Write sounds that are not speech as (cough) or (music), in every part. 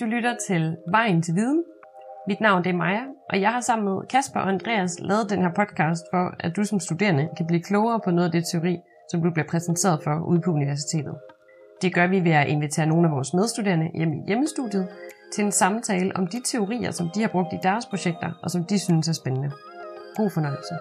Du lytter til Vejen til Viden. Mit navn det er Maja, og jeg har sammen med Kasper og Andreas lavet den her podcast for, at du som studerende kan blive klogere på noget af det teori, som du bliver præsenteret for ude på universitetet. Det gør vi ved at invitere nogle af vores medstuderende hjem i hjemmestudiet til en samtale om de teorier, som de har brugt i deres projekter, og som de synes er spændende. God fornøjelse.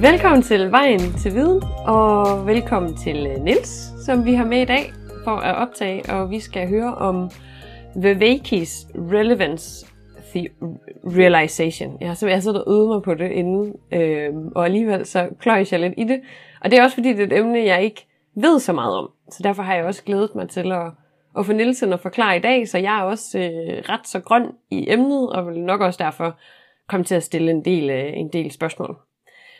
Velkommen til Vejen til Viden, og velkommen til øh, Nils, som vi har med i dag for at optage, og vi skal høre om Vivekis Relevance Realization. Jeg har simpelthen siddet og øvet mig på det inden, øh, og alligevel så kløjs jeg lidt i det. Og det er også fordi, det er et emne, jeg ikke ved så meget om. Så derfor har jeg også glædet mig til at, at få Nielsen at forklare i dag, så jeg er også øh, ret så grøn i emnet, og vil nok også derfor komme til at stille en del, øh, en del spørgsmål.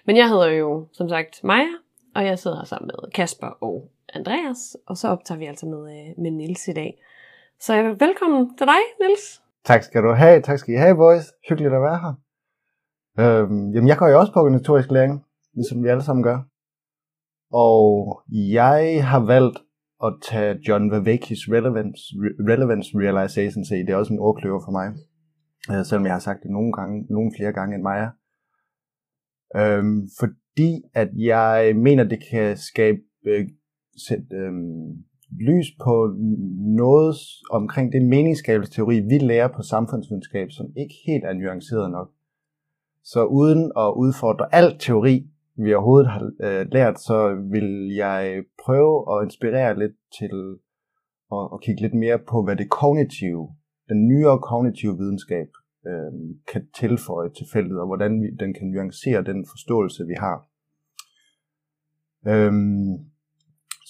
Men jeg hedder jo, som sagt, Maja, og jeg sidder her sammen med Kasper og Andreas, og så optager vi altså med, øh, med Nils i dag. Så velkommen til dig, Nils. Tak skal du have. Tak skal I have, boys. Hyggeligt at være her. Øhm, jamen, jeg går jo også på organisatorisk læring, ligesom vi alle sammen gør. Og jeg har valgt at tage John Vavekis Relevance, Relevance Realization til. Det er også en ordkløver for mig. Øh, selvom jeg har sagt det nogle gange, nogle flere gange end Maja. Øhm, fordi at jeg mener, det kan skabe øh, sætte, øh, lys på noget omkring det meningsskabelsesteori, vi lærer på samfundsvidenskab, som ikke helt er nuanceret nok. Så uden at udfordre al teori, vi overhovedet har øh, lært, så vil jeg prøve at inspirere lidt til at, at kigge lidt mere på, hvad det kognitive, den nyere kognitive videnskab, øh, kan tilføje til feltet, og hvordan vi, den kan nuancere den forståelse, vi har. Øhm,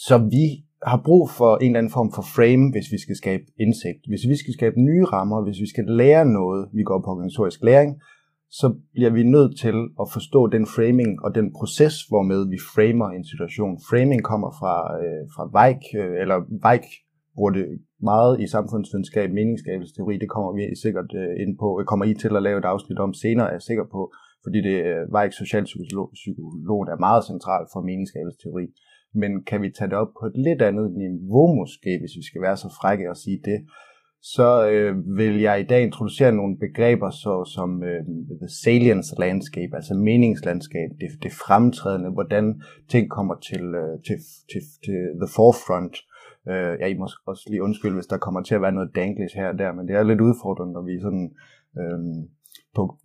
så vi har brug for en eller anden form for frame, hvis vi skal skabe indsigt. Hvis vi skal skabe nye rammer, hvis vi skal lære noget, vi går på organisatorisk læring, så bliver vi nødt til at forstå den framing og den proces, hvormed vi framer en situation. Framing kommer fra, øh, fra Weik, øh, eller Weik bruger det meget i samfundsvidenskab, meningsskabelsesteori, det kommer vi sikkert øh, ind på, kommer I til at lave et afsnit om senere, er jeg sikker på, fordi det øh, var ikke socialpsykolog, der er meget central for meningsskabelsesteori. Men kan vi tage det op på et lidt andet niveau måske, hvis vi skal være så frække og sige det, så øh, vil jeg i dag introducere nogle begreber så, som øh, the salience landscape, altså meningslandskab, det, det fremtrædende, hvordan ting kommer til, øh, til, til, til the forefront, Øh, ja, I må også lige undskylde, hvis der kommer til at være noget danglish her og der, men det er lidt udfordrende, når vi sådan øh, på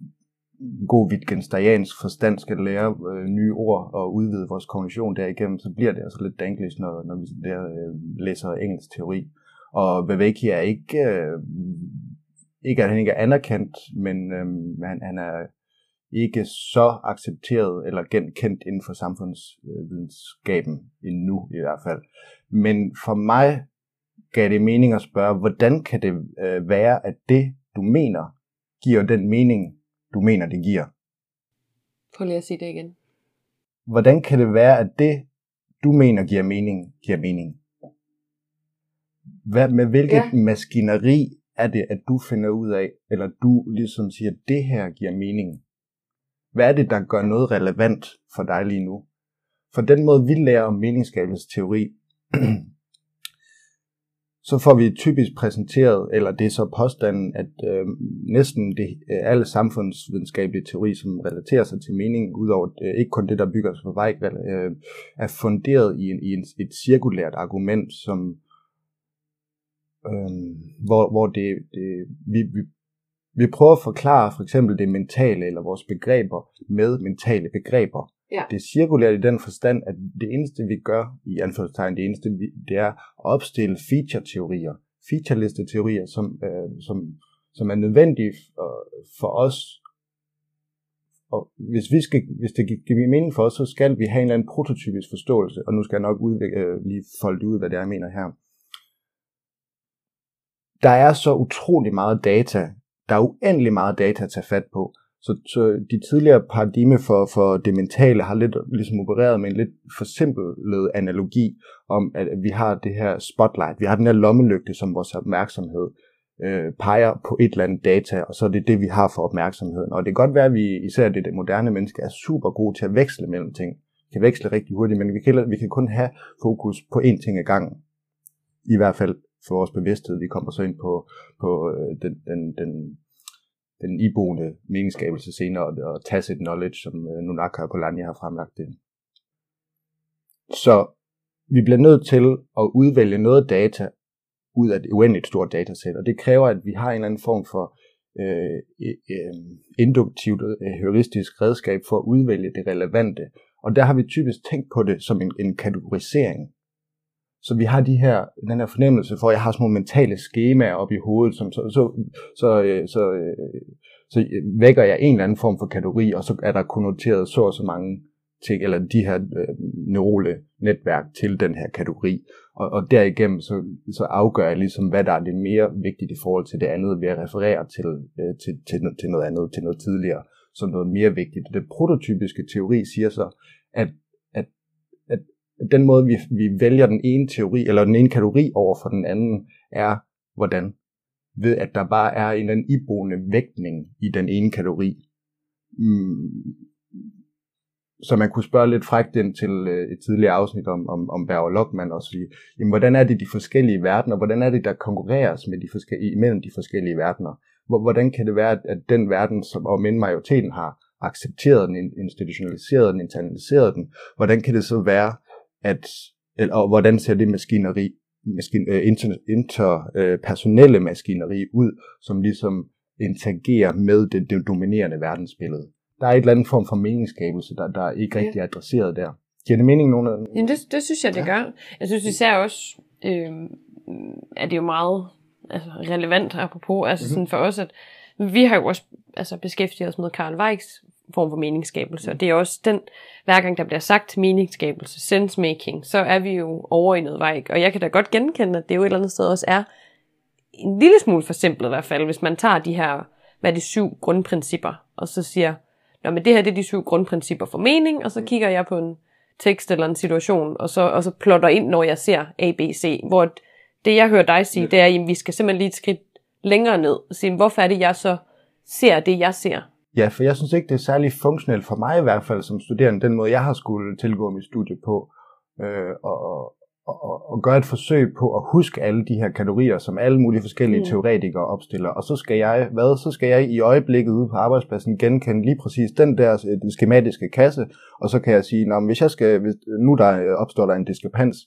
god wittgensteinsk forstand skal lære øh, nye ord og udvide vores kognition derigennem, så bliver det altså lidt danglish, når, når vi der, øh, læser engelsk teori. Og Viveki er ikke, øh, ikke at han ikke er anerkendt, men øh, han, han er ikke så accepteret eller kendt inden for samfundsvidenskaben endnu i hvert fald. Men for mig gav det mening at spørge, hvordan kan det øh, være, at det, du mener, giver den mening, du mener, det giver? Prøv lige at sige det igen. Hvordan kan det være, at det, du mener giver mening, giver mening? Hvad, med hvilket ja. maskineri er det, at du finder ud af, eller du ligesom siger, at det her giver mening? Hvad er det, der gør noget relevant for dig lige nu? For den måde, vi lærer om meningsskabelsesteori, (clears throat) så får vi typisk præsenteret, eller det er så påstanden, at øh, næsten det, øh, alle samfundsvidenskabelige teori, som relaterer sig til mening, udover øh, ikke kun det, der bygger sig på vej, øh, er funderet i, en, i en, et cirkulært argument, som øh, hvor, hvor det, det vi, vi, vi prøver at forklare for eksempel det mentale eller vores begreber med mentale begreber. Ja. Det er cirkulært i den forstand, at det eneste vi gør, i anførselstegn, det eneste vi, det er at opstille feature-teorier, feature-liste-teorier, som, øh, som, som er nødvendige for, for os. Og hvis, vi skal, hvis det giver mening for os, så skal vi have en eller anden prototypisk forståelse, og nu skal jeg nok udvikle, øh, lige folde ud, hvad det er, jeg mener her. Der er så utrolig meget data, der er uendelig meget data at tage fat på, så, så de tidligere paradigme for, for det mentale har lidt ligesom opereret med en lidt forsimplet analogi om, at vi har det her spotlight, vi har den her lommelygte som vores opmærksomhed. øh, peger på et eller andet data, og så er det det, vi har for opmærksomheden. Og det kan godt være, at vi, især det, det moderne menneske, er super gode til at veksle mellem ting. Vi kan veksle rigtig hurtigt, men vi kan, vi kan kun have fokus på én ting ad gangen. I hvert fald for vores bevidsthed. Vi kommer så ind på, på øh, den, den, den, den iboende meningsskabelse senere, og tacit knowledge, som øh, Nunaka og Polanyi har fremlagt det. Så vi bliver nødt til at udvælge noget data ud af et uendeligt stort datasæt, og det kræver, at vi har en eller anden form for øh, øh, induktivt øh, heuristisk redskab for at udvælge det relevante. Og der har vi typisk tænkt på det som en, en kategorisering. Så vi har de her, den her fornemmelse for, at jeg har sådan nogle mentale skemaer op i hovedet, som så, så, så, øh, så, øh, så, så vækker jeg en eller anden form for kategori, og så er der konnoteret så og så mange ting, eller de her øh, neurale netværk til den her kategori. Og, og derigennem så, så afgør jeg ligesom, hvad der er det mere vigtigt i forhold til det andet, ved at referere til, øh, til, til, til noget andet, til noget tidligere, som noget mere vigtigt. Det prototypiske teori siger så, at den måde, vi, vi vælger den ene teori, eller den ene kategori over for den anden, er hvordan? Ved at der bare er en eller anden iboende vægtning i den ene kategori. Mm, så man kunne spørge lidt frækt ind til øh, et tidligere afsnit om, om, om Berg og Lockman og sige, jamen, hvordan er det de forskellige verdener, hvordan er det, der konkurreres med de forskellige, mellem de forskellige verdener? Hvordan kan det være, at, at den verden, som om end majoriteten har accepteret den, institutionaliseret den, internaliseret den, hvordan kan det så være, at, eller, og hvordan ser det maskineri, maskin, øh, inter, interpersonelle øh, maskineri ud, som ligesom interagerer med det, det dominerende verdensbillede? der er et eller andet form for meningsskabelse, der, der ikke rigtig er adresseret der. Giver det mening nogen af dem? Jamen det, det synes jeg, det gør. Jeg synes især også, øh, at det er jo meget altså, relevant apropos, altså mm-hmm. sådan for os, at vi har jo også altså, beskæftiget os med Karl Weichs form for meningsskabelse, og det er også den, hver gang der bliver sagt meningsskabelse, sensemaking, så er vi jo over i noget Weich, og jeg kan da godt genkende, at det jo et eller andet sted også er en lille smule for simpelt i hvert fald, hvis man tager de her, hvad er det, syv grundprincipper, og så siger, Nå, men det her det er de syv grundprincipper for mening, og så mm. kigger jeg på en tekst eller en situation, og så, og så plotter ind, når jeg ser A, B, C, hvor det jeg hører dig sige, det er, at vi skal simpelthen lige et skridt længere ned, og sige, hvorfor er det, jeg så ser det, jeg ser? Ja, for jeg synes ikke, det er særlig funktionelt for mig i hvert fald som studerende, den måde, jeg har skulle tilgå mit studie på. Øh, og, og, og gøre et forsøg på at huske alle de her kategorier, som alle mulige forskellige mm. teoretikere opstiller. Og så skal jeg, hvad, så skal jeg i øjeblikket ude på arbejdspladsen genkende lige præcis den der øh, skematiske kasse, og så kan jeg sige, Nå, hvis jeg skal, hvis, nu der øh, opstår der en diskrepans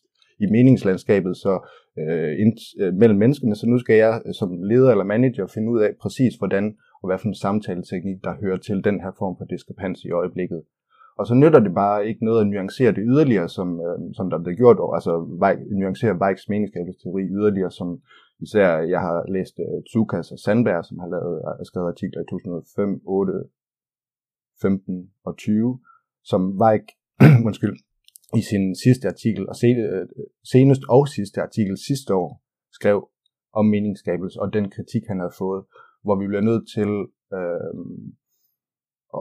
i meningslandskabet så øh, ind, øh, mellem menneskene, så nu skal jeg som leder eller manager finde ud af præcis, hvordan og hvad for en samtaleteknik, der hører til den her form for diskrepans i øjeblikket. Og så nytter det bare ikke noget at nuancere det yderligere, som, øh, som der blev gjort, altså nuancere Weichs meningsskabelsesteori yderligere, som især jeg har læst øh, Tsukas og Sandberg, som har lavet, øh, skrevet artikler i 2005, 8, 15 og 20, som Weich, (clears throat) undskyld, i sin sidste artikel, og øh, senest og sidste artikel sidste år, skrev om meningsskabelse og den kritik, han havde fået, hvor vi bliver nødt til øh,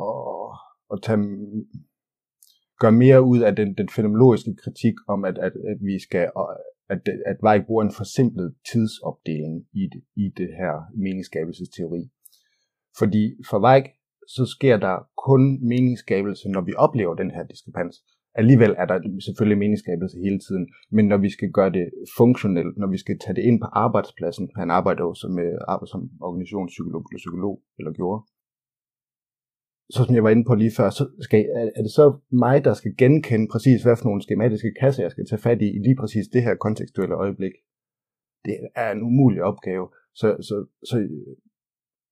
at at tage, gøre mere ud af den, den fenomenologiske kritik om, at, at, at vi skal, at, at Weig bruger en forsimplet tidsopdeling i det, i det her meningsskabelsesteori. Fordi for Weig, så sker der kun meningsskabelse, når vi oplever den her diskrepans. Alligevel er der selvfølgelig meningsskabelse hele tiden, men når vi skal gøre det funktionelt, når vi skal tage det ind på arbejdspladsen, han arbejder jo som, arbejder som organisationspsykolog eller psykolog, eller gjorde, så som jeg var inde på lige før, så skal, er det så mig, der skal genkende præcis, hvad for nogle skematiske kasser, jeg skal tage fat i, i lige præcis det her kontekstuelle øjeblik. Det er en umulig opgave. Så, så, så,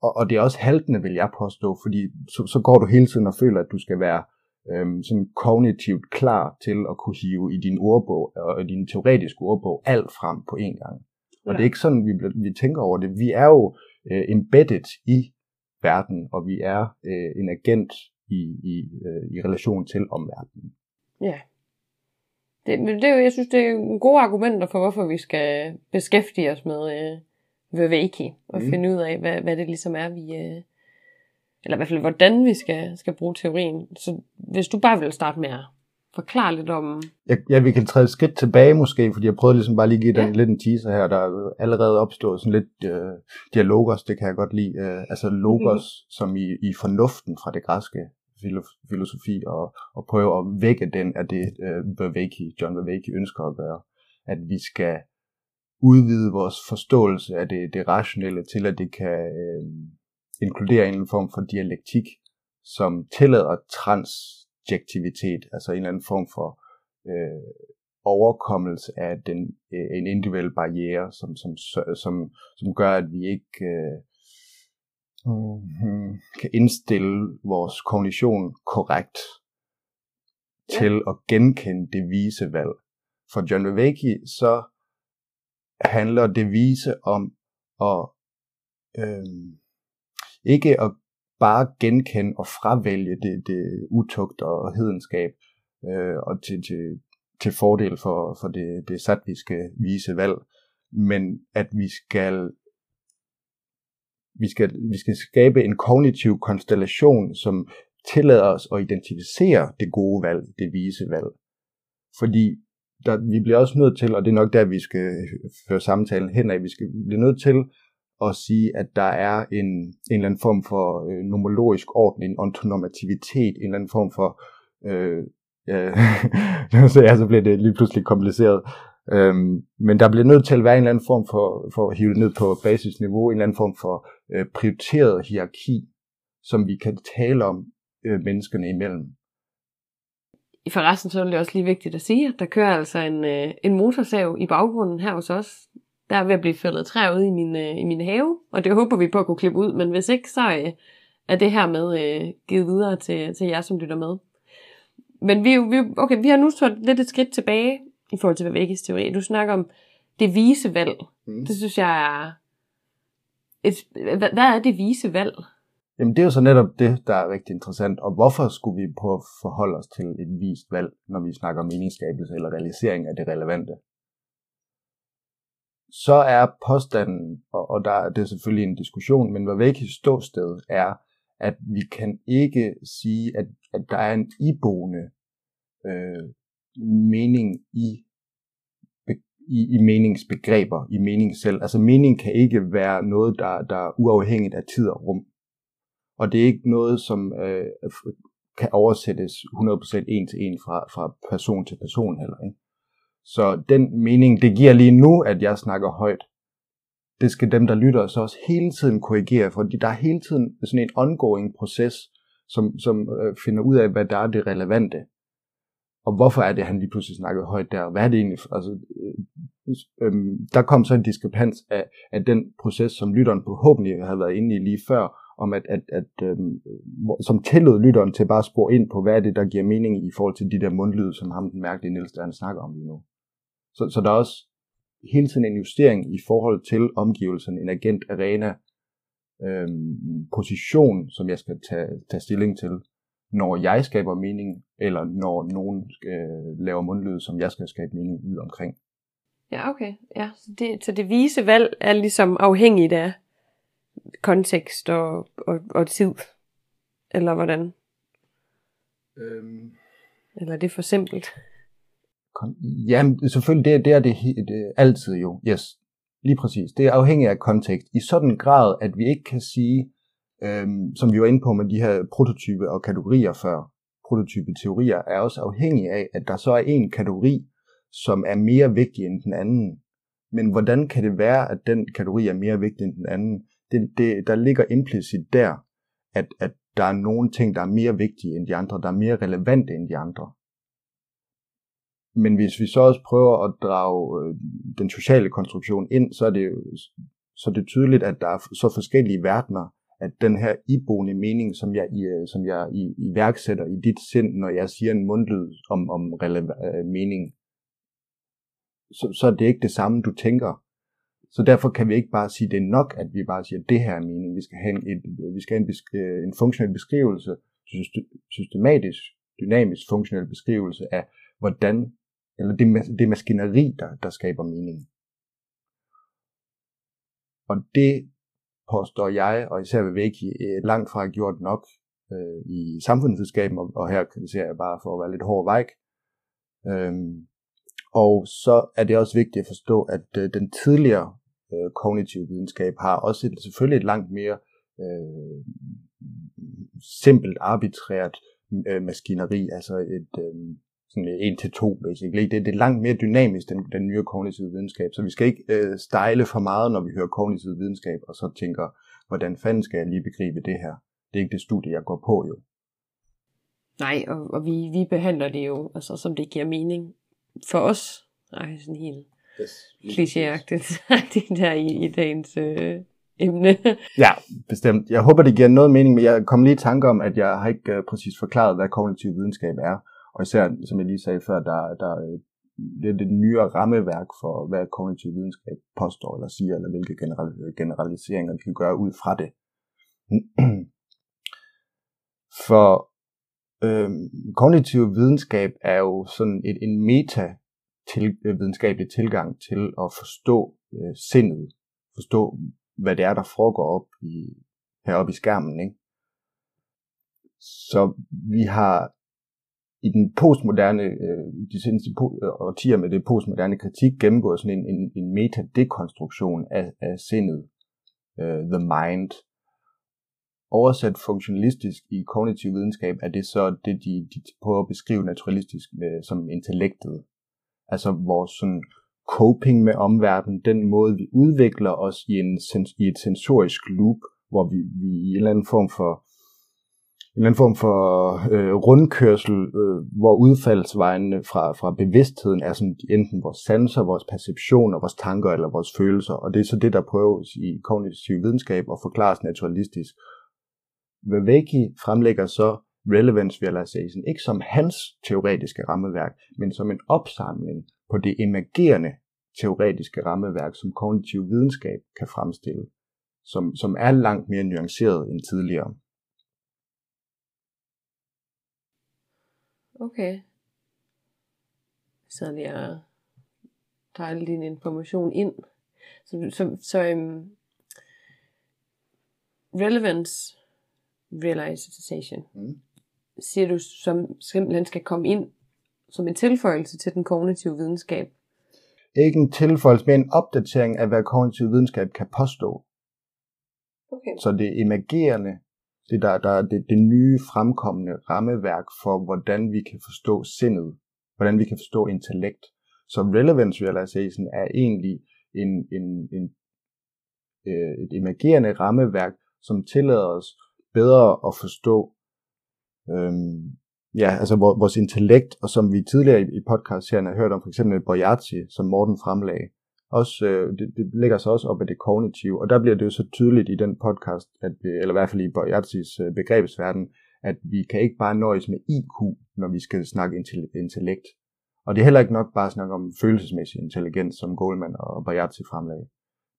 og, og det er også haltende, vil jeg påstå, fordi så, så går du hele tiden og føler, at du skal være øhm, sådan kognitivt klar til at kunne hive i din ordbog, og din teoretiske ordbog, alt frem på én gang. Og ja. det er ikke sådan, vi, vi tænker over det. Vi er jo øh, embedded i verden, og vi er øh, en agent i, i, øh, i relation til omverdenen. Ja. Det, det er jo, jeg synes, det er gode argumenter for, hvorfor vi skal beskæftige os med øh, Viveki, og mm. finde ud af, hvad, hvad det ligesom er, vi... Øh, eller i hvert fald, hvordan vi skal, skal bruge teorien. Så hvis du bare vil starte med at forklare lidt om... Jeg, ja, vi kan træde et skridt tilbage måske, fordi jeg prøvede ligesom bare lige at give den ja. lidt en teaser her. Der er allerede opstået sådan lidt øh, dialogos, det kan jeg godt lide. Øh, altså logos, mm. som i, i fornuften fra det græske filosofi, og, og prøve at vække den af det, øh, Vervaeke, John Vervaeke ønsker at gøre. At vi skal udvide vores forståelse af det, det rationelle til, at det kan øh, inkludere en form for dialektik, som tillader transjektivitet, altså en eller anden form for øh, overkommelse af den, øh, en individuel barriere, som, som, som, som gør, at vi ikke øh, mm, kan indstille vores kognition korrekt ja. til at genkende det vise valg. For John Vervaeke, så handler det vise om at øh, ikke at bare genkende og fravælge det, det utugt og hedenskab øh, og til, til, til fordel for, for det, det satviske vise valg, men at vi skal vi skal, vi skal skabe en kognitiv konstellation, som tillader os at identificere det gode valg, det vise valg. Fordi der, vi bliver også nødt til, og det er nok der, vi skal føre samtalen hen af, vi skal blive nødt til at sige, at der er en, en eller anden form for øh, nomologisk orden, en ontonormativitet, en eller anden form for, øh, ja, så, ja, så bliver det lige pludselig kompliceret. Øhm, men der bliver nødt til at være en eller anden form for, for at hive det ned på basisniveau, en eller anden form for øh, prioriteret hierarki, som vi kan tale om øh, menneskerne imellem. I forresten så er det også lige vigtigt at sige, at der kører altså en, øh, en motorsav i baggrunden her hos os. Der er ved at blive fældet træ ud i min, øh, i min have, og det håber vi på at kunne klippe ud, men hvis ikke, så øh, er det her med øh, givet videre til, til jer, som lytter med. Men vi, vi, okay, vi har nu stået lidt et skridt tilbage i forhold til Bevækkes teori. Du snakker om det vise valg. Mm. Det synes jeg er... Et, hvad, hvad er det vise valg? Jamen det er jo så netop det, der er rigtig interessant. Og hvorfor skulle vi prøve at forholde os til et vist valg, når vi snakker om meningsskabelse eller realisering af det relevante? Så er påstanden, og, og der det er selvfølgelig en diskussion, men hvad Vækkes ståsted er, at vi kan ikke sige, at, at der er en iboende øh, mening i, i, i meningsbegreber, i mening selv. Altså mening kan ikke være noget, der, der er uafhængigt af tid og rum. Og det er ikke noget, som øh, kan oversættes 100% en til en fra, fra person til person heller. Ikke? Så den mening, det giver lige nu, at jeg snakker højt, det skal dem, der lytter, så også hele tiden korrigere, for der er hele tiden sådan en ongoing proces, som, som øh, finder ud af, hvad der er det relevante. Og hvorfor er det, han lige pludselig snakkede højt der? Hvad er det egentlig? Altså, øh, øh, der kom så en diskrepans af, af den proces, som lytteren forhåbentlig havde været inde i lige før, om at, at, at øh, som tillod lytteren til bare at spore ind på, hvad er det, der giver mening i forhold til de der mundlyde, som ham den mærkelige Niels, der han snakker om lige nu. Så, så der er også hele tiden en justering i forhold til omgivelserne, en agent arena øh, position, som jeg skal tage, tage stilling til, når jeg skaber mening, eller når nogen øh, laver mundlyd, som jeg skal skabe mening ud omkring. Ja, okay. Ja, så, det, så det vise valg er ligesom afhængigt af kontekst og, og, og tid? Eller hvordan? Øhm. Eller er det for simpelt? Jamen, selvfølgelig, det, det er det, det altid jo. Yes, lige præcis. Det er afhængigt af kontekst. I sådan grad, at vi ikke kan sige, øhm, som vi var inde på med de her prototype og kategorier før, prototype teorier er også afhængige af, at der så er en kategori, som er mere vigtig end den anden. Men hvordan kan det være, at den kategori er mere vigtig end den anden? det, det, der ligger implicit der, at, at der er nogle ting, der er mere vigtige end de andre, der er mere relevante end de andre. Men hvis vi så også prøver at drage øh, den sociale konstruktion ind, så er det så er det tydeligt, at der er så forskellige verdener, at den her iboende mening, som jeg, øh, som jeg i, iværksætter i dit sind, når jeg siger en mundlyd om, om øh, mening, så, så er det ikke det samme, du tænker, så derfor kan vi ikke bare sige, det er nok, at vi bare siger, at det her er meningen. Vi skal have en, et, vi skal have en, besk- øh, en funktionel beskrivelse, systematisk, dynamisk funktionel beskrivelse af, hvordan, eller det, det maskineri, der, der skaber mening. Og det påstår jeg, og især ved ikke øh, langt fra gjort nok øh, i samfundsvidenskaben, og, og her kritiserer jeg bare for at være lidt hård vejk. Øhm, og så er det også vigtigt at forstå, at øh, den tidligere øh, kognitive videnskab har også et, selvfølgelig et langt mere øh, simpelt, arbitrært øh, maskineri, altså et øh, sådan en til to basically. Det, det er langt mere dynamisk, den, den nye kognitive videnskab, så vi skal ikke øh, stejle for meget, når vi hører kognitiv videnskab, og så tænker, hvordan fanden skal jeg lige begribe det her? Det er ikke det studie, jeg går på jo. Nej, og, og vi, vi behandler det jo, altså som det giver mening for os. Nej, sådan helt yes, klichéagtigt, (laughs) det der i, i dagens øh, emne. ja, bestemt. Jeg håber, det giver noget mening, men jeg kom lige i tanke om, at jeg har ikke uh, præcis forklaret, hvad kognitiv videnskab er. Og især, som jeg lige sagde før, der, der øh, det er det nyere rammeværk for, hvad kognitiv videnskab påstår eller siger, eller hvilke generaliseringer vi kan gøre ud fra det. (clears throat) For øh, kognitiv videnskab er jo sådan et, en meta til, videnskabelig tilgang til at forstå øh, sindet, forstå hvad det er, der foregår op i, heroppe i skærmen. Ikke? Så vi har i den postmoderne, øh, de seneste po- øh, årtier med det postmoderne kritik gennemgået sådan en, en, en metadekonstruktion af, af sindet, uh, the mind. Oversat funktionalistisk i kognitiv videnskab er det så det, de, de prøver at beskrive naturalistisk med, som intellektet. Altså vores sådan, coping med omverdenen, den måde vi udvikler os i, en, i et sensorisk loop, hvor vi, vi i en eller anden form for en eller anden form for øh, rundkørsel, øh, hvor udfaldsvejene fra, fra bevidstheden er sådan enten vores sanser, vores perceptioner, vores tanker eller vores følelser. Og det er så det, der prøves i kognitiv videnskab og forklares naturalistisk. Viveki fremlægger så relevance realization ikke som hans teoretiske rammeværk, men som en opsamling på det emergerende teoretiske rammeværk, som kognitiv videnskab kan fremstille, som, som er langt mere nuanceret end tidligere. Okay. Så lige at tage al din information ind. Så, så, så um, relevance realization, mm. siger du, som simpelthen skal komme ind som en tilføjelse til den kognitive videnskab? Ikke en tilføjelse, men en opdatering af, hvad kognitiv videnskab kan påstå. Okay. Så det emergerende det der, der det, det nye fremkommende rammeværk for, hvordan vi kan forstå sindet, hvordan vi kan forstå intellekt. Så relevance realization er egentlig en, en, en, øh, et emergerende rammeværk, som tillader os bedre at forstå øhm, ja, altså vores intellekt, og som vi tidligere i, i podcast har hørt om, for eksempel Boyarti, som Morten fremlagde, også, øh, det, det ligger sig også op af det kognitive, og der bliver det jo så tydeligt i den podcast, at vi, eller i hvert fald i Boyatzis øh, begrebsverden, at vi kan ikke bare nøjes med IQ, når vi skal snakke intellekt. Og det er heller ikke nok bare at snakke om følelsesmæssig intelligens, som Goldman og Boyatzi fremlagde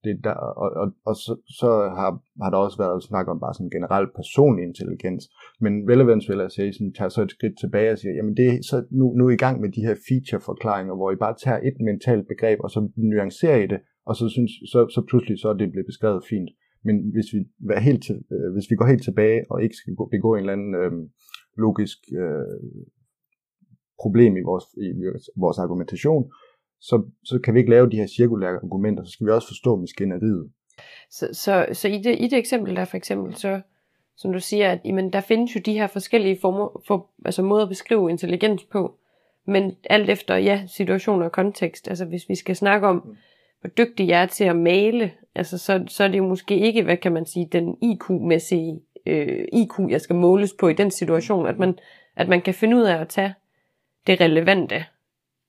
det der, og, og, og så, så har, har der også været snak om bare sådan generelt personlig intelligens, men relevance realization tager så et skridt tilbage og siger, jamen det er så nu, nu er I gang med de her feature-forklaringer, hvor I bare tager et mentalt begreb, og så nuancerer I det, og så, synes, så, så pludselig så er det blevet beskrevet fint. Men hvis vi, er helt til, øh, hvis vi går helt tilbage og ikke skal gå, begå en eller anden øh, logisk øh, problem i vores, i vores argumentation, så, så kan vi ikke lave de her cirkulære argumenter, så skal vi også forstå maskineriet. Så, så, så i, det, i det eksempel der for eksempel, så som du siger, at jamen, der findes jo de her forskellige former, for, altså måder at beskrive intelligens på, men alt efter ja, situation og kontekst. Altså hvis vi skal snakke om, mm. hvor dygtig jeg er til at male, altså, så, så er det jo måske ikke, hvad kan man sige, den IQ-mæssige øh, IQ, jeg skal måles på i den situation, at man, at man kan finde ud af at tage det relevante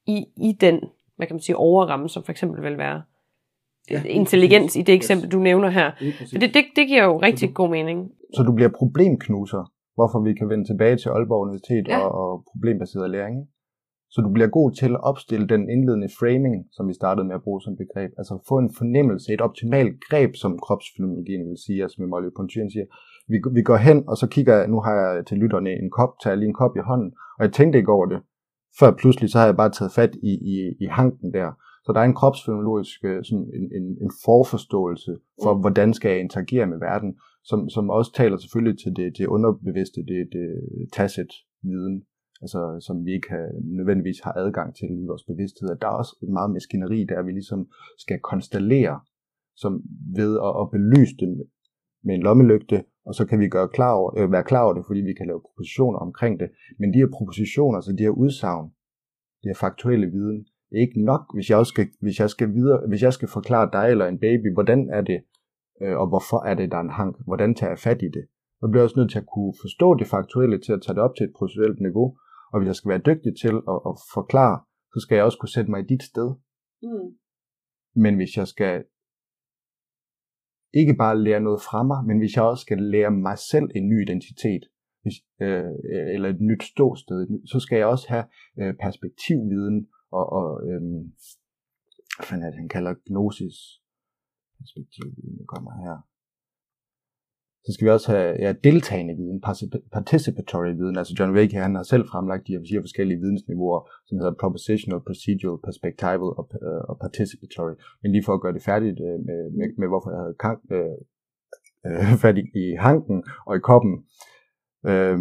i, i den hvad kan man sige, overramme, som for eksempel vil være ja, intelligens i det eksempel, du nævner her. Det, det, det giver jo rigtig god mening. Så du bliver problemknuser, hvorfor vi kan vende tilbage til Aalborg Universitet ja. og, og problembaseret læring. Så du bliver god til at opstille den indledende framing, som vi startede med at bruge som begreb. Altså få en fornemmelse, et optimalt greb, som kropsfenomenologien vil sige, altså med Molly Pontyren siger. Vi, vi går hen, og så kigger jeg, nu har jeg til lytterne en kop, tager lige en kop i hånden, og jeg tænkte ikke over det. Før pludselig, så har jeg bare taget fat i, i, i hanken der. Så der er en kropsfenomenologisk øh, sådan en, en, en forforståelse for, mm. hvordan skal jeg interagere med verden, som, som også taler selvfølgelig til det, det underbevidste, det, det tacit viden. altså, som vi ikke har, nødvendigvis har adgang til i vores bevidsthed, der er også et meget maskineri, der vi ligesom skal konstellere som ved at, at belyse det med en lommelygte, og så kan vi gøre klar over, øh, være klar over det, fordi vi kan lave propositioner omkring det. Men de her propositioner, altså de her udsagn, de her faktuelle viden, det er ikke nok, hvis jeg, også skal, hvis, jeg skal videre, hvis jeg skal forklare dig eller en baby, hvordan er det, øh, og hvorfor er det, der er en hank, hvordan tager jeg fat i det. Så bliver jeg også nødt til at kunne forstå det faktuelle, til at tage det op til et processuelt niveau, og hvis jeg skal være dygtig til at, at forklare, så skal jeg også kunne sætte mig i dit sted. Mm. Men hvis jeg skal ikke bare lære noget fra mig, men hvis jeg også skal lære mig selv en ny identitet, hvis, øh, eller et nyt ståsted, så skal jeg også have øh, perspektivviden og, og øh, hvad fanden er det, han kalder gnosis perspektivviden, det kommer her. Så skal vi også have ja, deltagende viden, participatory viden. Altså John Wake, han har selv fremlagt de her fire forskellige vidensniveauer, som hedder propositional, procedural, perspectival og, øh, og participatory. Men lige for at gøre det færdigt øh, med, med, med hvorfor jeg havde kank, øh, øh, (laughs) fat i, i hanken og i koppen, øh,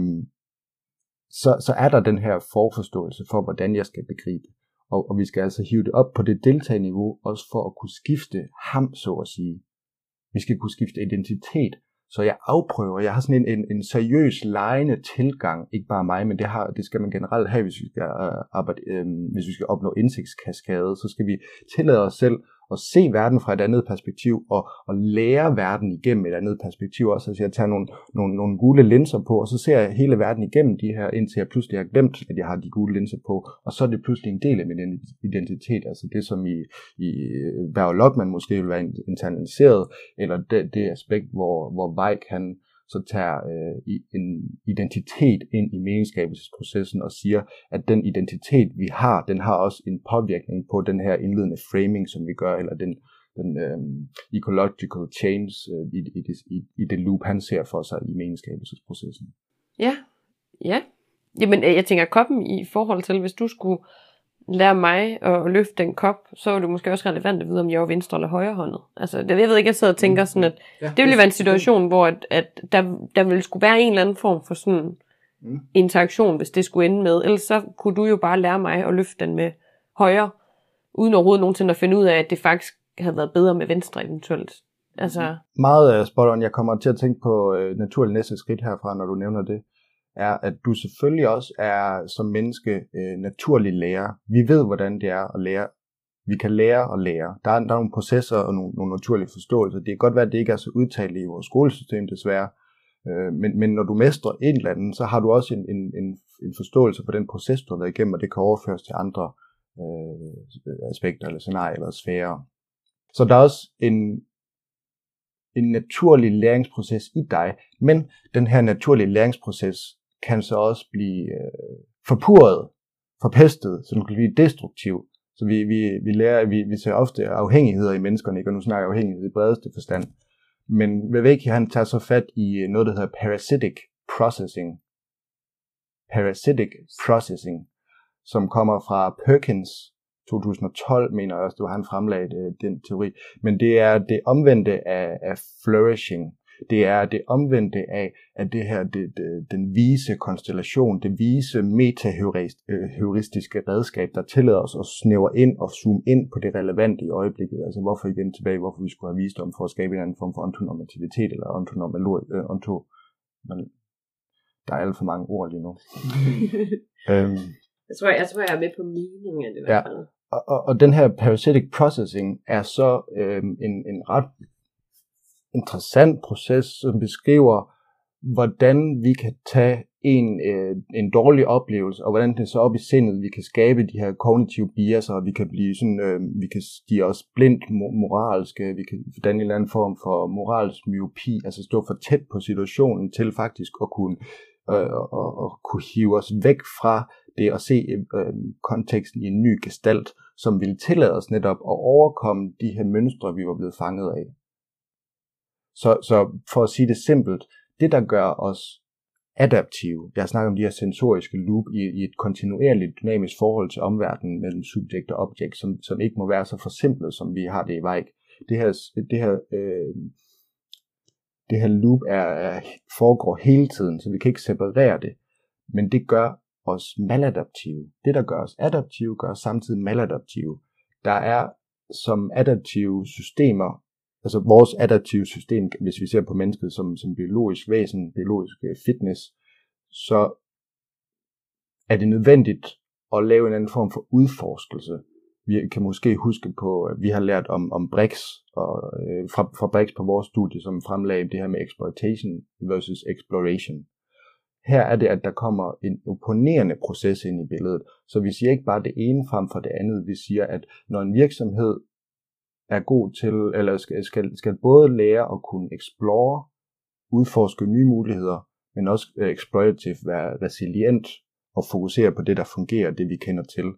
så, så er der den her forforståelse for, hvordan jeg skal begribe. Og, og vi skal altså hive det op på det deltagende niveau, også for at kunne skifte ham, så at sige. Vi skal kunne skifte identitet så jeg afprøver, jeg har sådan en, en, en seriøs lejende tilgang, ikke bare mig, men det, har, det skal man generelt have, hvis vi skal, øh, arbejde, øh, hvis vi skal opnå indsigtskaskade, så skal vi tillade os selv at se verden fra et andet perspektiv, og, og lære verden igennem et andet perspektiv også. Altså jeg tager nogle, nogle, nogle gule linser på, og så ser jeg hele verden igennem de her, indtil jeg pludselig har glemt, at jeg har de gule linser på, og så er det pludselig en del af min identitet, altså det som i, i Berg Logman måske vil være internaliseret, eller det, det aspekt, hvor, hvor Weik han så tager øh, en identitet ind i meningsskabelsesprocessen og siger, at den identitet, vi har, den har også en påvirkning på den her indledende framing, som vi gør, eller den, den øh, ecological change øh, i, i, det, i, i det loop, han ser for sig i meningsskabelsesprocessen. Ja, ja. Jamen, øh, jeg tænker koppen i forhold til, hvis du skulle lære mig at løfte den kop, så er det måske også relevant at vide, om jeg er venstre eller højrehåndet. Altså, det, jeg ved ikke, jeg sidder og tænker mm. sådan, at ja, det ville være en situation, hvor at, at der, der ville skulle være en eller anden form for sådan mm. interaktion, hvis det skulle ende med. Ellers så kunne du jo bare lære mig at løfte den med højre, uden overhovedet nogensinde at finde ud af, at det faktisk havde været bedre med venstre eventuelt. Altså... Mm. Meget uh, spot on. Jeg kommer til at tænke på uh, naturligt næste skridt herfra, når du nævner det er, at du selvfølgelig også er som menneske øh, naturlig lærer. Vi ved, hvordan det er at lære. Vi kan lære og lære. Der er, der er nogle processer og nogle, nogle naturlige forståelser. Det kan godt være, at det ikke er så udtalt i vores skolesystem desværre. Øh, men, men når du mestrer en eller anden, så har du også en, en, en, en forståelse for den proces, du har været igennem, og det kan overføres til andre øh, aspekter eller scenarier eller sfærer. Så der er også en, en naturlig læringsproces i dig, men den her naturlige læringsproces kan så også blive øh, forpurret, forpestet, så den kan blive destruktiv. Så vi, vi, vi lærer, vi, vi ser ofte afhængigheder i menneskerne, ikke? og nu snakker jeg afhængighed i bredeste forstand. Men Viveki, han tager så fat i noget, der hedder parasitic processing. Parasitic processing, som kommer fra Perkins 2012, mener jeg også, det var han fremlagde øh, den teori. Men det er det omvendte af, af flourishing. Det er det omvendte af, at det her, det, det, den vise konstellation, det vise metaheuristiske redskab, der tillader os at snævre ind og zoome ind på det relevante i øjeblikket. Altså hvorfor igen tilbage, hvorfor vi skulle have visdom for at skabe en anden form for ontonormativitet eller ontonormalur, øh, onto, men der er alt for mange ord lige nu. (laughs) øhm, jeg, tror, jeg tror, jeg er med på meningen i hvert fald. Ja. Og, og, og den her parasitic processing er så øhm, en, en ret interessant proces, som beskriver, hvordan vi kan tage en, øh, en dårlig oplevelse, og hvordan det så op i sindet, vi kan skabe de her kognitive bias, og vi kan blive sådan, øh, vi kan stige os blindt moralske, vi kan danne en eller anden form for moralsk myopi, altså stå for tæt på situationen til faktisk at kunne, øh, og, og kunne hive os væk fra det at se øh, øh konteksten i en ny gestalt, som vil tillade os netop at overkomme de her mønstre, vi var blevet fanget af. Så, så for at sige det simpelt, det der gør os adaptive, jeg snakker om de her sensoriske loop i, i et kontinuerligt dynamisk forhold til omverdenen mellem subjekt og objekt, som, som ikke må være så forsimplet, som vi har det i Weik. Det her, det her, øh, det her loop er, er, foregår hele tiden, så vi kan ikke separere det. Men det gør, os maladaptive. Det, der gør os adaptive, gør os samtidig maladaptive. Der er som adaptive systemer, altså vores adaptive system, hvis vi ser på mennesket som, som biologisk væsen, biologisk øh, fitness, så er det nødvendigt at lave en anden form for udforskelse. Vi kan måske huske på, at vi har lært om, om BRICS, og, øh, fra, fra BRICS på vores studie, som fremlagde det her med exploitation versus exploration. Her er det, at der kommer en opponerende proces ind i billedet. Så vi siger ikke bare det ene frem for det andet. Vi siger, at når en virksomhed er god til, eller skal, skal, skal både lære at kunne explore, udforske nye muligheder, men også øh, exploitative, være resilient og fokusere på det, der fungerer, det vi kender til.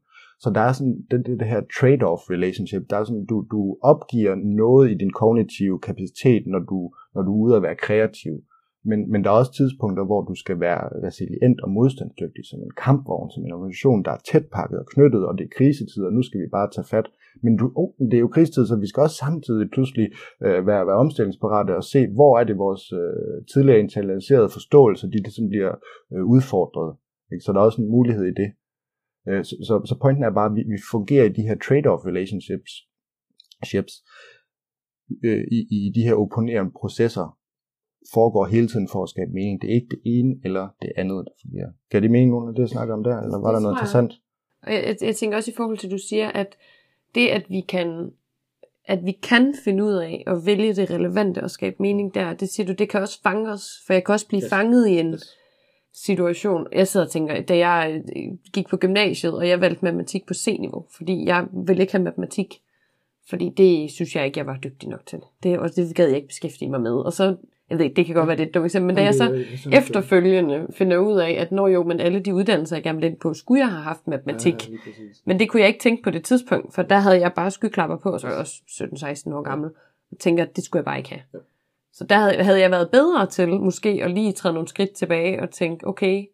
Så der er sådan det, det, det her trade-off relationship. Der er sådan, du, du opgiver noget i din kognitive kapacitet, når du, når du er ude at være kreativ. Men, men der er også tidspunkter, hvor du skal være resilient og modstandsdygtig, som en kampvogn, som en organisation, der er tæt pakket og knyttet, og det er krisetider, og nu skal vi bare tage fat. Men du, oh, det er jo krisetid, så vi skal også samtidig pludselig øh, være, være omstillingsparate og se, hvor er det vores øh, tidligere internaliserede forståelse, de ligesom bliver øh, udfordret. Ikke? Så der er også en mulighed i det. Øh, så, så, så pointen er bare, at vi, vi fungerer i de her trade-off relationships ships, øh, i, i de her opponerende processer, foregår hele tiden for at skabe mening. Det er ikke det ene eller det andet, der fungerer. Kan det mening nogen af det, jeg snakker om der, eller var det der noget interessant? Jeg, jeg, jeg tænker også i forhold til, at du siger, at det, at vi kan at vi kan finde ud af at vælge det relevante og skabe mening der, det siger du, det kan også fange os, for jeg kan også blive yes. fanget i en yes. situation. Jeg sidder og tænker, da jeg øh, gik på gymnasiet, og jeg valgte matematik på C-niveau, fordi jeg ville ikke have matematik, fordi det synes jeg ikke, jeg var dygtig nok til. Det, og det gad jeg ikke beskæftige mig med. Og så jeg ved ikke, det kan godt være det et dumt eksempel, men da jeg så efterfølgende finder ud af, at når jo, men alle de uddannelser, jeg gerne ville ind på, skulle jeg have haft matematik. Ja, men det kunne jeg ikke tænke på det tidspunkt, for der havde jeg bare skyklapper på, så jeg var også 17-16 år gammel, og tænker, at det skulle jeg bare ikke have. Ja. Så der havde, havde jeg været bedre til måske at lige træde nogle skridt tilbage og tænke, okay,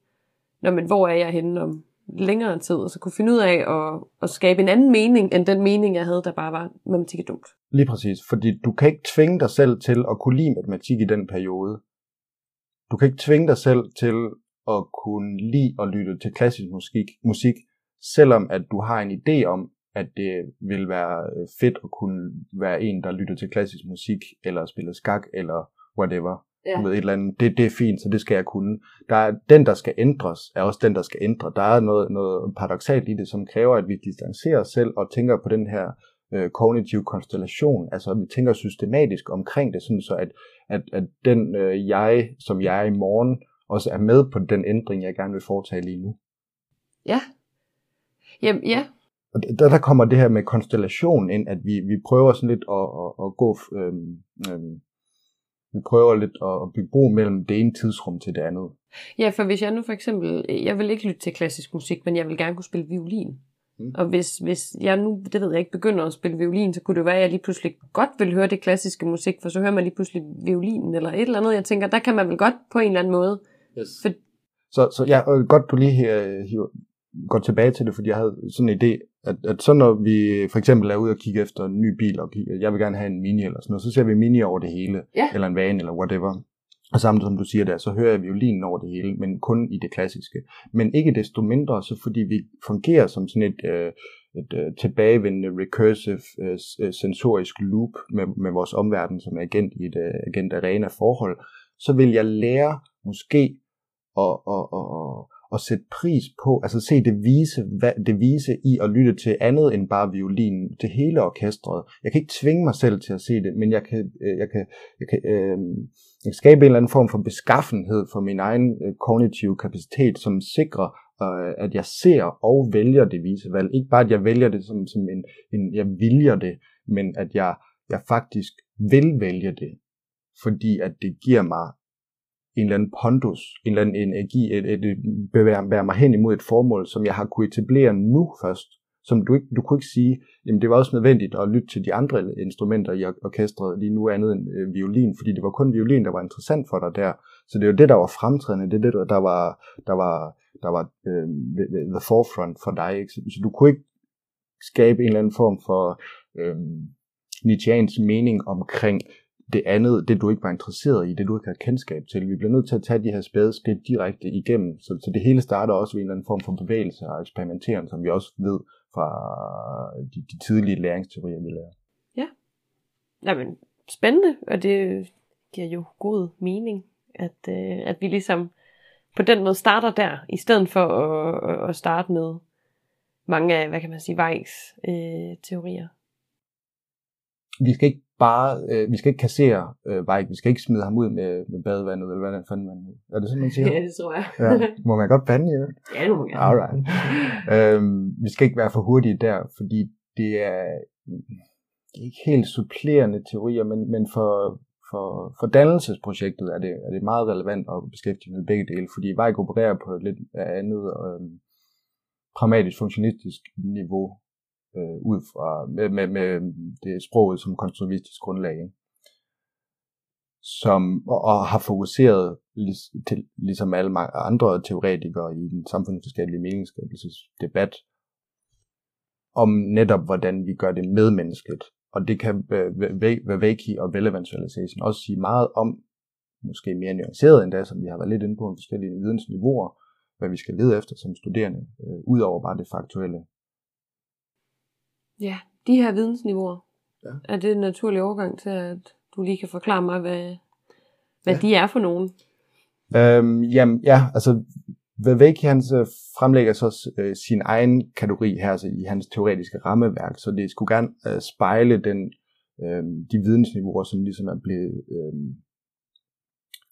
nå, men hvor er jeg henne om længere tid, og så kunne finde ud af at, at skabe en anden mening, end den mening, jeg havde, der bare var, matematik er dumt. Lige præcis, fordi du kan ikke tvinge dig selv til at kunne lide matematik i den periode. Du kan ikke tvinge dig selv til at kunne lide og lytte til klassisk musik, musik selvom at du har en idé om, at det vil være fedt at kunne være en, der lytter til klassisk musik, eller spiller skak, eller whatever ja. med et eller andet, det, det er fint, så det skal jeg kunne. Der er, den, der skal ændres, er også den, der skal ændre. Der er noget, noget paradoxalt i det, som kræver, at vi distancerer os selv og tænker på den her øh, kognitiv konstellation, altså at vi tænker systematisk omkring det, sådan så at, at, at den øh, jeg, som jeg er i morgen, også er med på den ændring, jeg gerne vil foretage lige nu. Ja. Jamen, ja. Og der, der kommer det her med konstellation ind, at vi, vi prøver sådan lidt at, at, at gå øhm, øhm, vi prøver lidt at bygge bro mellem det ene tidsrum til det andet. Ja, for hvis jeg nu for eksempel, jeg vil ikke lytte til klassisk musik, men jeg vil gerne kunne spille violin. Mm. Og hvis, hvis jeg nu, det ved jeg ikke, begynder at spille violin, så kunne det være, at jeg lige pludselig godt vil høre det klassiske musik, for så hører man lige pludselig violinen eller et eller andet. Jeg tænker, der kan man vel godt på en eller anden måde. Yes. For... Så, så ja, godt du lige her, hiver, går tilbage til det, fordi jeg havde sådan en idé, at, at så når vi for eksempel er ude og kigge efter en ny bil, og kigge, jeg vil gerne have en Mini eller sådan noget, så ser vi Mini over det hele, ja. eller en van eller whatever. Og samtidig som du siger der, så hører jeg violinen over det hele, men kun i det klassiske. Men ikke desto mindre, så fordi vi fungerer som sådan et, øh, et øh, tilbagevendende recursive øh, øh sensorisk loop med, med vores omverden som agent i et øh, agent arena forhold, så vil jeg lære måske at, at, at, at, at sætte pris på, altså se det vise, hvad, det vise i at lytte til andet end bare violinen, til hele orkestret. Jeg kan ikke tvinge mig selv til at se det, men jeg kan, øh, jeg kan, jeg kan, øh, jeg kan skabe en eller anden form for beskaffenhed for min egen øh, kognitive kapacitet, som sikrer, øh, at jeg ser og vælger det vise valg. Ikke bare, at jeg vælger det som, som en, en, jeg viljer det, men at jeg, jeg faktisk vil vælge det, fordi at det giver mig en eller anden pondus, en eller anden energi, et, et, et, bevæger, bevæger mig hen imod et formål, som jeg har kunne etablere nu først. Som du, ikke, du kunne ikke sige, jamen det var også nødvendigt at lytte til de andre instrumenter i orkestret lige nu andet end øh, violin, fordi det var kun violin, der var interessant for dig der. Så det er jo det, der var fremtrædende, det er det, der var, der var, der var øh, the forefront for dig. Ikke? Så du kunne ikke skabe en eller anden form for øh, Nietzscheans mening omkring det andet, det du ikke var interesseret i, det du ikke havde kendskab til. Vi bliver nødt til at tage de her spæde skridt direkte igennem, så, så det hele starter også ved en eller anden form for bevægelse og eksperimenteren, som vi også ved fra de, de tidlige læringsteorier, vi lærer. Ja, Jamen, spændende, og det giver jo god mening, at, øh, at vi ligesom på den måde starter der, i stedet for at, at starte med mange af, hvad kan man sige, Weigs øh, teorier. Vi skal ikke bare, øh, vi skal ikke kassere øh, Weig, vi skal ikke smide ham ud med, med badevandet, eller hvad fanden man Er det sådan, man siger? Ja, det tror jeg. ja. Må man godt bande i det? Ja, det må man gerne. Alright. øhm, vi skal ikke være for hurtige der, fordi det er, det er ikke helt supplerende teorier, men, men for, for, for dannelsesprojektet er det, er det meget relevant at beskæftige med begge dele, fordi Weig opererer på et lidt andet øhm, pragmatisk funktionistisk niveau, øh, ud fra med, med, med det sproget som konstruktivistisk grundlag. Ikke? Som, og, og har fokuseret, lig, til, ligesom alle andre teoretikere i den samfundsvidenskabelige meningsskabelsesdebat, om netop, hvordan vi gør det medmenneskeligt. Og det kan øh, Vavaki og Velevantualization også sige meget om, måske mere nuanceret end det, som vi har været lidt inde på forskellige vidensniveauer, hvad vi skal lede efter som studerende, øh, ud over bare det faktuelle. Ja, de her vidensniveauer, ja. er det en naturlig overgang til, at du lige kan forklare mig, hvad, hvad ja. de er for nogen? Øhm, jamen, ja, altså Vivek han øh, fremlægger så øh, sin egen kategori her altså i hans teoretiske rammeværk, så det skulle gerne øh, spejle den, øh, de vidensniveauer, som ligesom er blevet øh,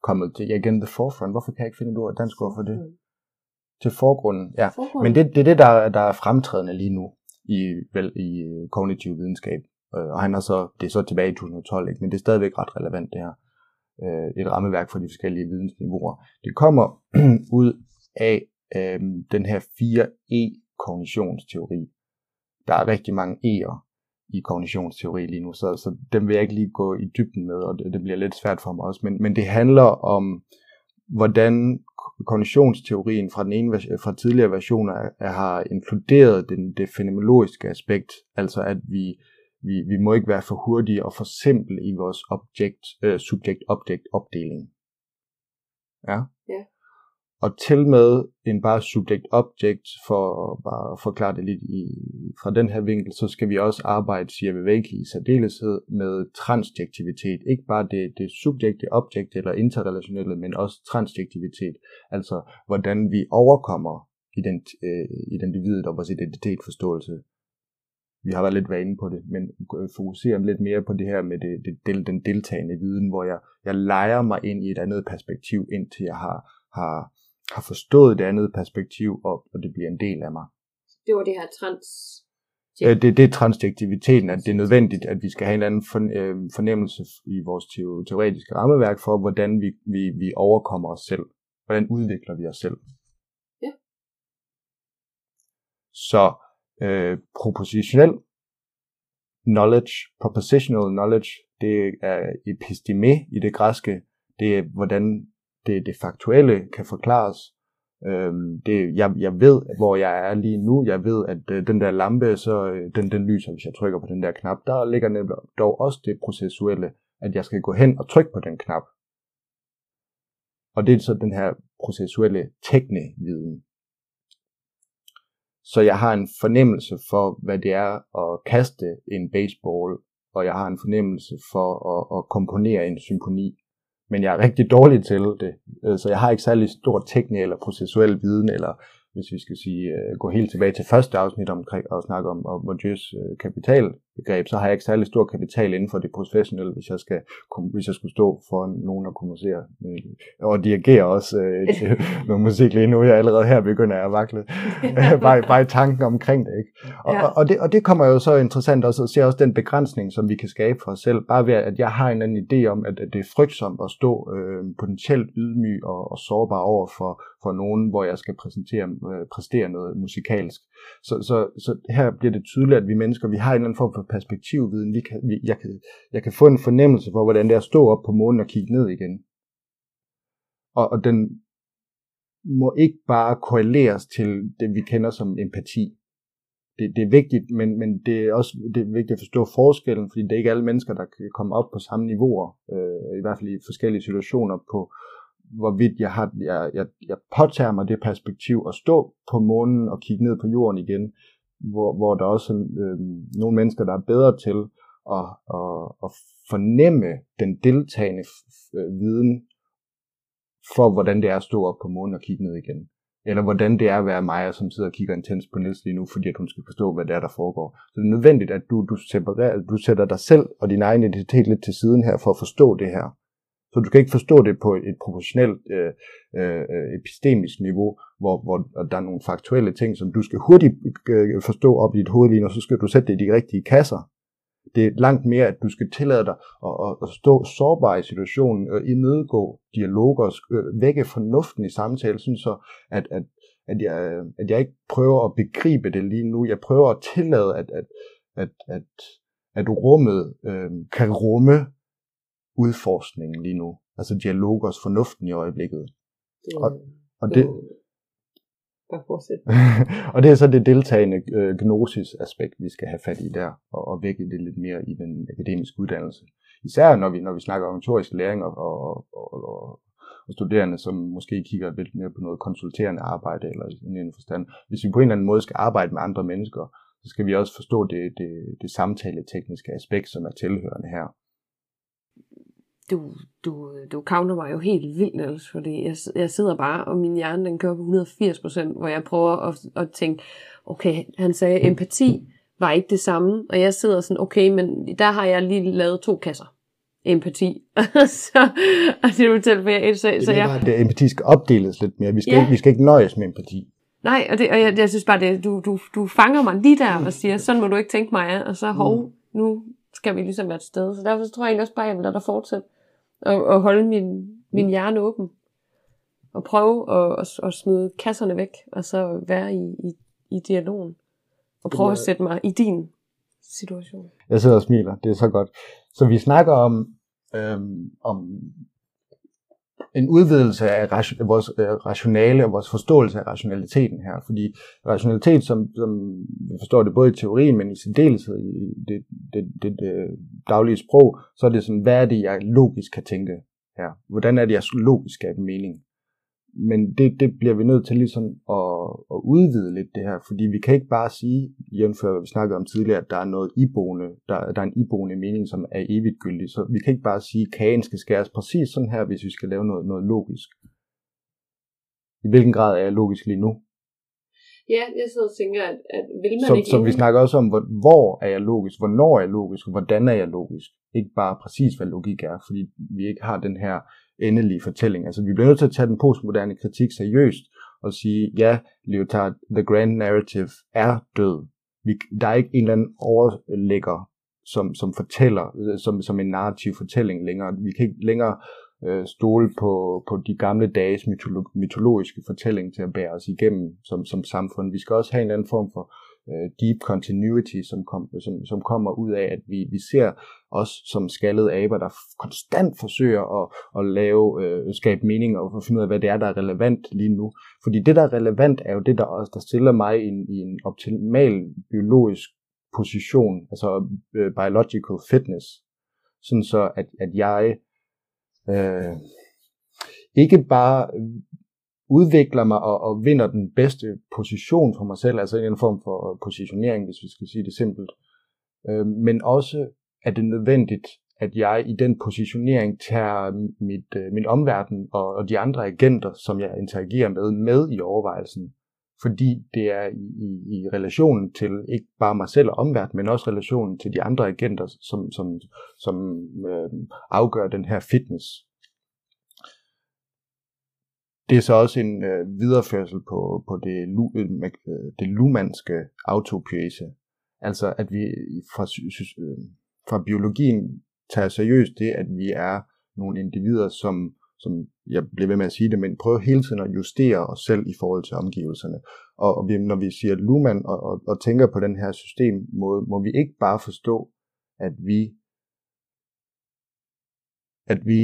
kommet til, ja, igen, the forefront. Hvorfor kan jeg ikke finde et ord dansk ord for det? Mm. Til forgrunden, ja. Forgrunden. Men det, det er det, der, der er fremtrædende lige nu i, vel, i øh, kognitiv videnskab. Øh, og han er så, det er så tilbage i 2012, ikke? men det er stadigvæk ret relevant det her. Øh, et rammeværk for de forskellige vidensniveauer. Det kommer (clears throat) ud af øh, den her 4E-kognitionsteori. Der er rigtig mange E'er i kognitionsteori lige nu, så, så dem vil jeg ikke lige gå i dybden med, og det, det bliver lidt svært for mig også. Men, men det handler om, hvordan kognitionsteorien fra den ene fra tidligere versioner har inkluderet den, det fenomenologiske aspekt, altså at vi, vi, vi må ikke være for hurtige og for simple i vores objekt, øh, subject-object opdeling. Ja. ja og til med en bare subject-object, for at bare forklare det lidt i, fra den her vinkel, så skal vi også arbejde, siger væk i særdeleshed med transjektivitet. Ikke bare det, det subjekte objekt eller interrelationelle, men også transjektivitet. Altså, hvordan vi overkommer ident, øh, individet og vores identitetforståelse. Vi har været lidt vane på det, men fokuserer lidt mere på det her med det, det, den deltagende viden, hvor jeg, jeg leger mig ind i et andet perspektiv, indtil jeg har, har har forstået det andet perspektiv, og, og det bliver en del af mig. Det var det her trans... Det, det er transjektiviteten, at det er nødvendigt, at vi skal have en anden øh, fornemmelse i vores teoretiske rammeværk for, hvordan vi, vi, vi overkommer os selv. Hvordan udvikler vi os selv. Ja. Så øh, propositionel knowledge, propositional knowledge, det er episteme i det græske. Det er, hvordan det, det faktuelle kan forklares. Øhm, det, jeg, jeg ved, hvor jeg er lige nu. Jeg ved, at øh, den der lampe, så øh, den, den lyser, hvis jeg trykker på den der knap. Der ligger nemlig dog også det processuelle, at jeg skal gå hen og trykke på den knap. Og det er så den her processuelle tekneviden. Så jeg har en fornemmelse for, hvad det er at kaste en baseball, og jeg har en fornemmelse for at, at komponere en symfoni men jeg er rigtig dårlig til det. Øh, så jeg har ikke særlig stor teknisk eller processuel viden, eller hvis vi skal sige, øh, gå helt tilbage til første afsnit omkring og snakke om, om Bourdieu's kapitalbegreb, så har jeg ikke særlig stor kapital inden for det professionelle, hvis jeg, skal, hvis jeg skulle stå for nogen og kommunicere og dirigere også øh, (laughs) noget musik lige nu. Jeg allerede her begynder jeg at vakle. (laughs) bare, bare i tanken omkring det. Ikke? Og, ja. og, og, det, og det kommer jo så interessant også at se også den begrænsning, som vi kan skabe for os selv, bare ved at jeg har en anden idé om, at, at det er frygtsomt at stå øh, potentielt ydmyg og, og sårbar over for, for nogen, hvor jeg skal præsentere, øh, præstere noget musikalsk. Så, så, så her bliver det tydeligt, at vi mennesker, vi har en eller anden form for perspektivviden. Vi kan, vi, jeg, kan, jeg kan få en fornemmelse for, hvordan det er at stå op på månen og kigge ned igen. Og, og den må ikke bare korreleres til det, vi kender som empati. det, det er vigtigt, men, men det er også det er vigtigt at forstå forskellen, fordi det er ikke alle mennesker, der kan komme op på samme niveauer, øh, i hvert fald i forskellige situationer, på hvorvidt jeg, har, jeg, jeg, jeg påtager mig det perspektiv at stå på månen og kigge ned på jorden igen, hvor, hvor der også er øh, nogle mennesker, der er bedre til at, at, at fornemme den deltagende øh, viden for, hvordan det er at stå op på månen og kigge ned igen. Eller hvordan det er at være mig, som sidder og kigger intens på Niels lige nu, fordi at hun skal forstå, hvad det er, der foregår. Så det er nødvendigt, at du, du, separerer, du sætter dig selv og din egen identitet lidt til siden her, for at forstå det her. Så du kan ikke forstå det på et proportionelt øh, øh, øh, epistemisk niveau, hvor, hvor der er nogle faktuelle ting, som du skal hurtigt øh, forstå op i dit hoved lige nu, så skal du sætte det i de rigtige kasser. Det er langt mere, at du skal tillade dig at, at, at stå sårbar i situationen, og imødegå dialoger, øh, vække fornuften i samtalen, sådan så at, at, at, jeg, at jeg ikke prøver at begribe det lige nu. Jeg prøver at tillade, at, at, at, at, at rummet øh, kan rumme udforskningen lige nu. Altså dialogers fornuften i øjeblikket. Det, og, og det, Bare fortsæt. (laughs) og det er så det deltagende øh, gnosis-aspekt, vi skal have fat i der, og, og vække det lidt mere i den akademiske uddannelse. Især når vi, når vi snakker om organisatorisk læring og, og, og, og, og studerende, som måske kigger lidt mere på noget konsulterende arbejde eller i en forstand. Hvis vi på en eller anden måde skal arbejde med andre mennesker, så skal vi også forstå det, det, det samtale-tekniske aspekt, som er tilhørende her du, du, du counter mig jo helt vildt, Niels, fordi jeg, jeg sidder bare, og min hjerne den kører på 180%, hvor jeg prøver at, at tænke, okay, han sagde, empati var ikke det samme, og jeg sidder sådan, okay, men der har jeg lige lavet to kasser empati. (laughs) så, og det er til, for jeg, så, det så jeg, bare, at empati skal opdeles lidt mere. Vi skal, ja. ikke, vi skal ikke nøjes med empati. Nej, og, det, og jeg, jeg synes bare, det, du, du, du fanger mig lige der og siger, sådan må du ikke tænke mig, og så hov, mm. nu skal vi ligesom være til stede. Så derfor så tror jeg egentlig også bare, at jeg vil lade dig fortsætte og, og holde min, min hjerne åben. Og prøve at, at, at smide kasserne væk, og så være i, i, i dialogen. Og prøve at sætte mig i din situation. Jeg sidder og smiler, det er så godt. Så vi snakker om, øhm, om en udvidelse af vores øh, rationale og vores forståelse af rationaliteten her. Fordi rationalitet, som, som vi forstår det både i teorien, men i særdeleshed i det, det, det, det øh, daglige sprog, så er det sådan, hvad er det, jeg logisk kan tænke her? Hvordan er det, jeg logisk skaber mening? Men det, det bliver vi nødt til ligesom at, at udvide lidt det her, fordi vi kan ikke bare sige, jævnfør hvad vi snakkede om tidligere, at der er noget iboende, der, der er en iboende mening, som er evigt gyldig. Så vi kan ikke bare sige, at kagen skal skæres præcis sådan her, hvis vi skal lave noget, noget logisk. I hvilken grad er jeg logisk lige nu? Ja, jeg sidder og tænker, at, at vil man så, ikke... Så vi snakker også om, hvor, hvor er jeg logisk, hvornår er jeg logisk, og hvordan er jeg logisk. Ikke bare præcis, hvad logik er, fordi vi ikke har den her endelige fortælling. Altså vi bliver nødt til at tage den postmoderne kritik seriøst og sige, ja, Lyotard, The Grand Narrative er død. Vi, der er ikke en eller anden overlægger, som, som fortæller, øh, som, som en narrativ fortælling længere. Vi kan ikke længere øh, stole på, på de gamle dages mytolo- mytologiske fortælling til at bære os igennem som, som samfund. Vi skal også have en eller anden form for øh, deep continuity, som, kom, som, som kommer ud af, at vi, vi ser os som skaldede aber, der konstant forsøger at, at lave, øh, skabe mening og finde ud af, hvad det er, der er relevant lige nu. Fordi det, der er relevant, er jo det, der, også, der stiller mig i en, i en optimal biologisk position, altså øh, biological fitness, sådan så, at, at jeg øh, ikke bare udvikler mig og, og vinder den bedste position for mig selv, altså en form for positionering, hvis vi skal sige det simpelt. Øh, men også er det nødvendigt, at jeg i den positionering tager mit, øh, min omverden og, og de andre agenter, som jeg interagerer med, med i overvejelsen. Fordi det er i, i, i relationen til ikke bare mig selv og omverdenen, men også relationen til de andre agenter, som, som, som øh, afgør den her fitness det er så også en øh, videreførsel på, på det, øh, øh, det lumanske autopoese. Altså at vi fra, øh, fra biologien tager seriøst det, at vi er nogle individer, som, som jeg bliver ved med at sige det, men prøver hele tiden at justere os selv i forhold til omgivelserne. Og, og vi, når vi siger Luhmann og, og, og tænker på den her systemmåde, må vi ikke bare forstå, at vi at vi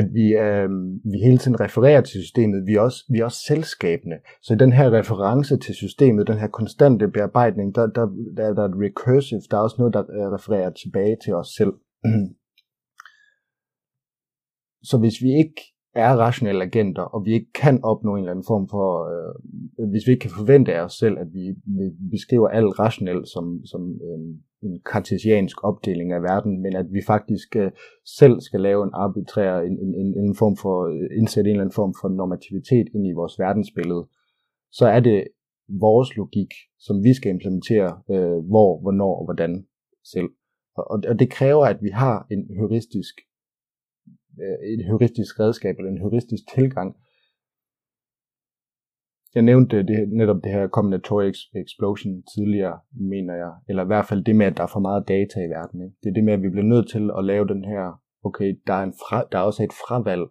at vi, øh, vi hele tiden refererer til systemet. Vi er, også, vi er også selskabende. Så den her reference til systemet, den her konstante bearbejdning, der, der, der, der er et recursive, der er også noget, der øh, refererer tilbage til os selv. (clears throat) Så hvis vi ikke er rationelle agenter, og vi ikke kan opnå en eller anden form for, øh, hvis vi ikke kan forvente af os selv, at vi, vi beskriver alt rationelt som, som øh, en kartesiansk opdeling af verden, men at vi faktisk øh, selv skal lave en arbitrær, en, en, en, en form for, øh, indsætte en eller anden form for normativitet ind i vores verdensbillede, så er det vores logik, som vi skal implementere, øh, hvor, hvornår og hvordan selv. Og, og det kræver, at vi har en heuristisk Øh, et heuristisk redskab eller en heuristisk tilgang. Jeg nævnte det, netop det her combinatoric explosion tidligere, mener jeg. Eller i hvert fald det med, at der er for meget data i verden. Ikke? Det er det med, at vi bliver nødt til at lave den her, okay, der er, en fra, der er også et fravalg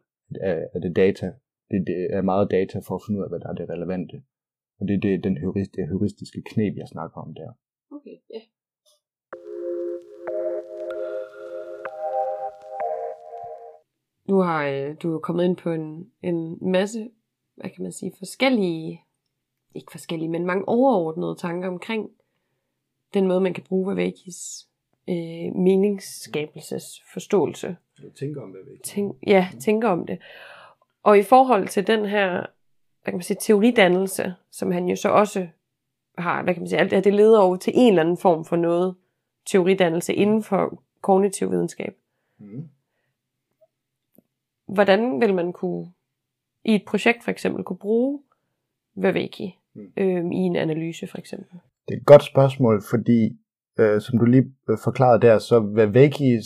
af, af det data. Det, det er meget data for at finde ud af, hvad der er det relevante. Og det er det, den heurist, det heuristiske knep, jeg snakker om der. Okay, ja. Yeah. Nu har øh, du kommet ind på en, en masse, hvad kan man sige, forskellige, ikke forskellige, men mange overordnede tanker omkring den måde, man kan bruge Vavakis øh, meningsskabelsesforståelse. Tænker om Vavaki. Tænk, ja, tænker om det. Og i forhold til den her, hvad kan man sige, teoridannelse, som han jo så også har, hvad kan man sige, alt det her, det leder over til en eller anden form for noget teoridannelse inden for kognitiv videnskab. Mm hvordan vil man kunne, i et projekt for eksempel, kunne bruge Vaveki mm. øh, i en analyse for eksempel? Det er et godt spørgsmål, fordi øh, som du lige øh, forklarede der, så Vavekis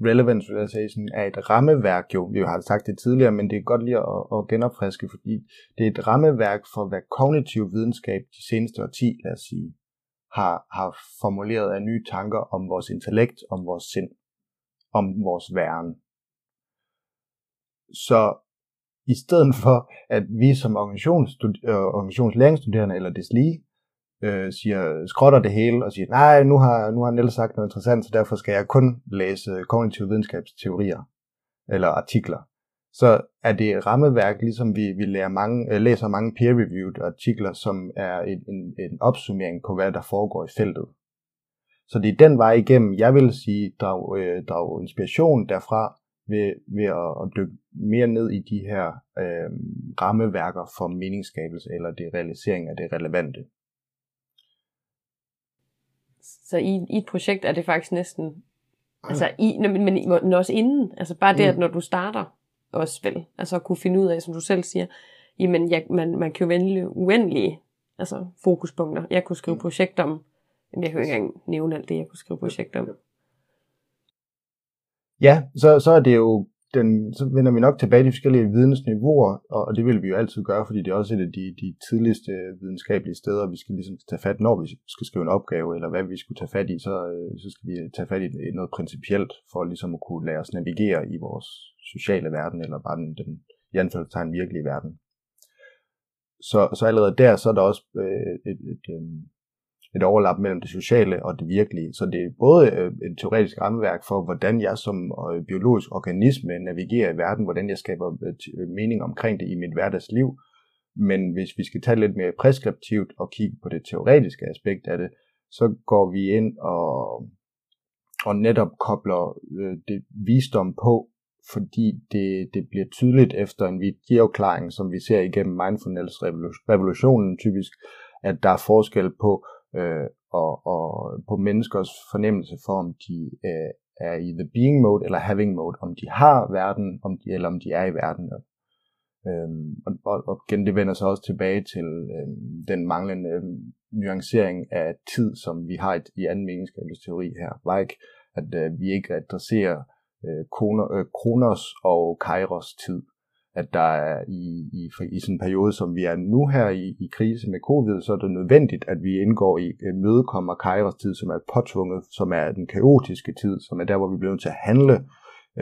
relevance realization er et rammeværk jo, vi har sagt det tidligere, men det er godt lige at, at genopfriske, fordi det er et rammeværk for, hvad kognitiv videnskab de seneste årti, lad os sige, har, har formuleret af nye tanker om vores intellekt, om vores sind, om vores væren. Så i stedet for, at vi som øh, organisationslæringsstuderende eller deslige øh, siger, skrotter det hele og siger, nej, nu har, nu har Niels sagt noget interessant, så derfor skal jeg kun læse kognitive videnskabsteorier eller artikler. Så er det rammeværk, ligesom vi, vi lærer mange, øh, læser mange peer-reviewed artikler, som er en, en, en opsummering på, hvad der foregår i feltet. Så det er den vej igennem, jeg vil sige, drag, øh, drag inspiration derfra, ved, ved at, at dykke mere ned i de her øh, rammeværker for meningsskabelse eller det realisering af det relevante. Så i, i et projekt er det faktisk næsten, altså i, men, men også inden, altså bare det, mm. at når du starter også vel, altså at kunne finde ud af, som du selv siger, jamen jeg, man, man kan jo vælge uendelige altså fokuspunkter. Jeg kunne skrive mm. projekt om, jeg kan jo ikke engang nævne alt det, jeg kunne skrive projekt om. Ja, så, så er det jo den, så vender vi nok tilbage til de forskellige vidensniveauer, og det vil vi jo altid gøre, fordi det er også et af de, de tidligste videnskabelige steder, vi skal ligesom tage fat, når vi skal skrive en opgave, eller hvad vi skulle tage fat i, så, øh, så skal vi tage fat i noget principielt, for ligesom at kunne lade os navigere i vores sociale verden, eller bare den, den i anførselstegn virkelige verden. Så, så allerede der, så er der også øh, et, et, et, øh, et overlap mellem det sociale og det virkelige. Så det er både øh, et teoretisk rammeværk for, hvordan jeg som øh, biologisk organisme navigerer i verden, hvordan jeg skaber øh, mening omkring det i mit hverdagsliv. Men hvis vi skal tage lidt mere preskriptivt og kigge på det teoretiske aspekt af det, så går vi ind og, og netop kobler det visdom på, fordi det, det bliver tydeligt efter en videoklaring, som vi ser igennem mindfulness-revolutionen typisk, at der er forskel på, øh, og, og på menneskers fornemmelse for, om de øh, er i the being mode eller having mode, om de har verden, om de, eller om de er i verden. Øhm, og, og, og igen, det vender sig også tilbage til øhm, den manglende øhm, nuancering af tid, som vi har i, i anden meningsskabelsesteori her. Like, at øh, vi ikke adresserer øh, kroner, øh, Kronos og Kairos tid at der er i, i, i sådan en periode, som vi er nu her i, i krise med covid, så er det nødvendigt, at vi indgår i mødekommer Kairos tid, som er påtvunget, som er den kaotiske tid, som er der, hvor vi bliver nødt til at handle,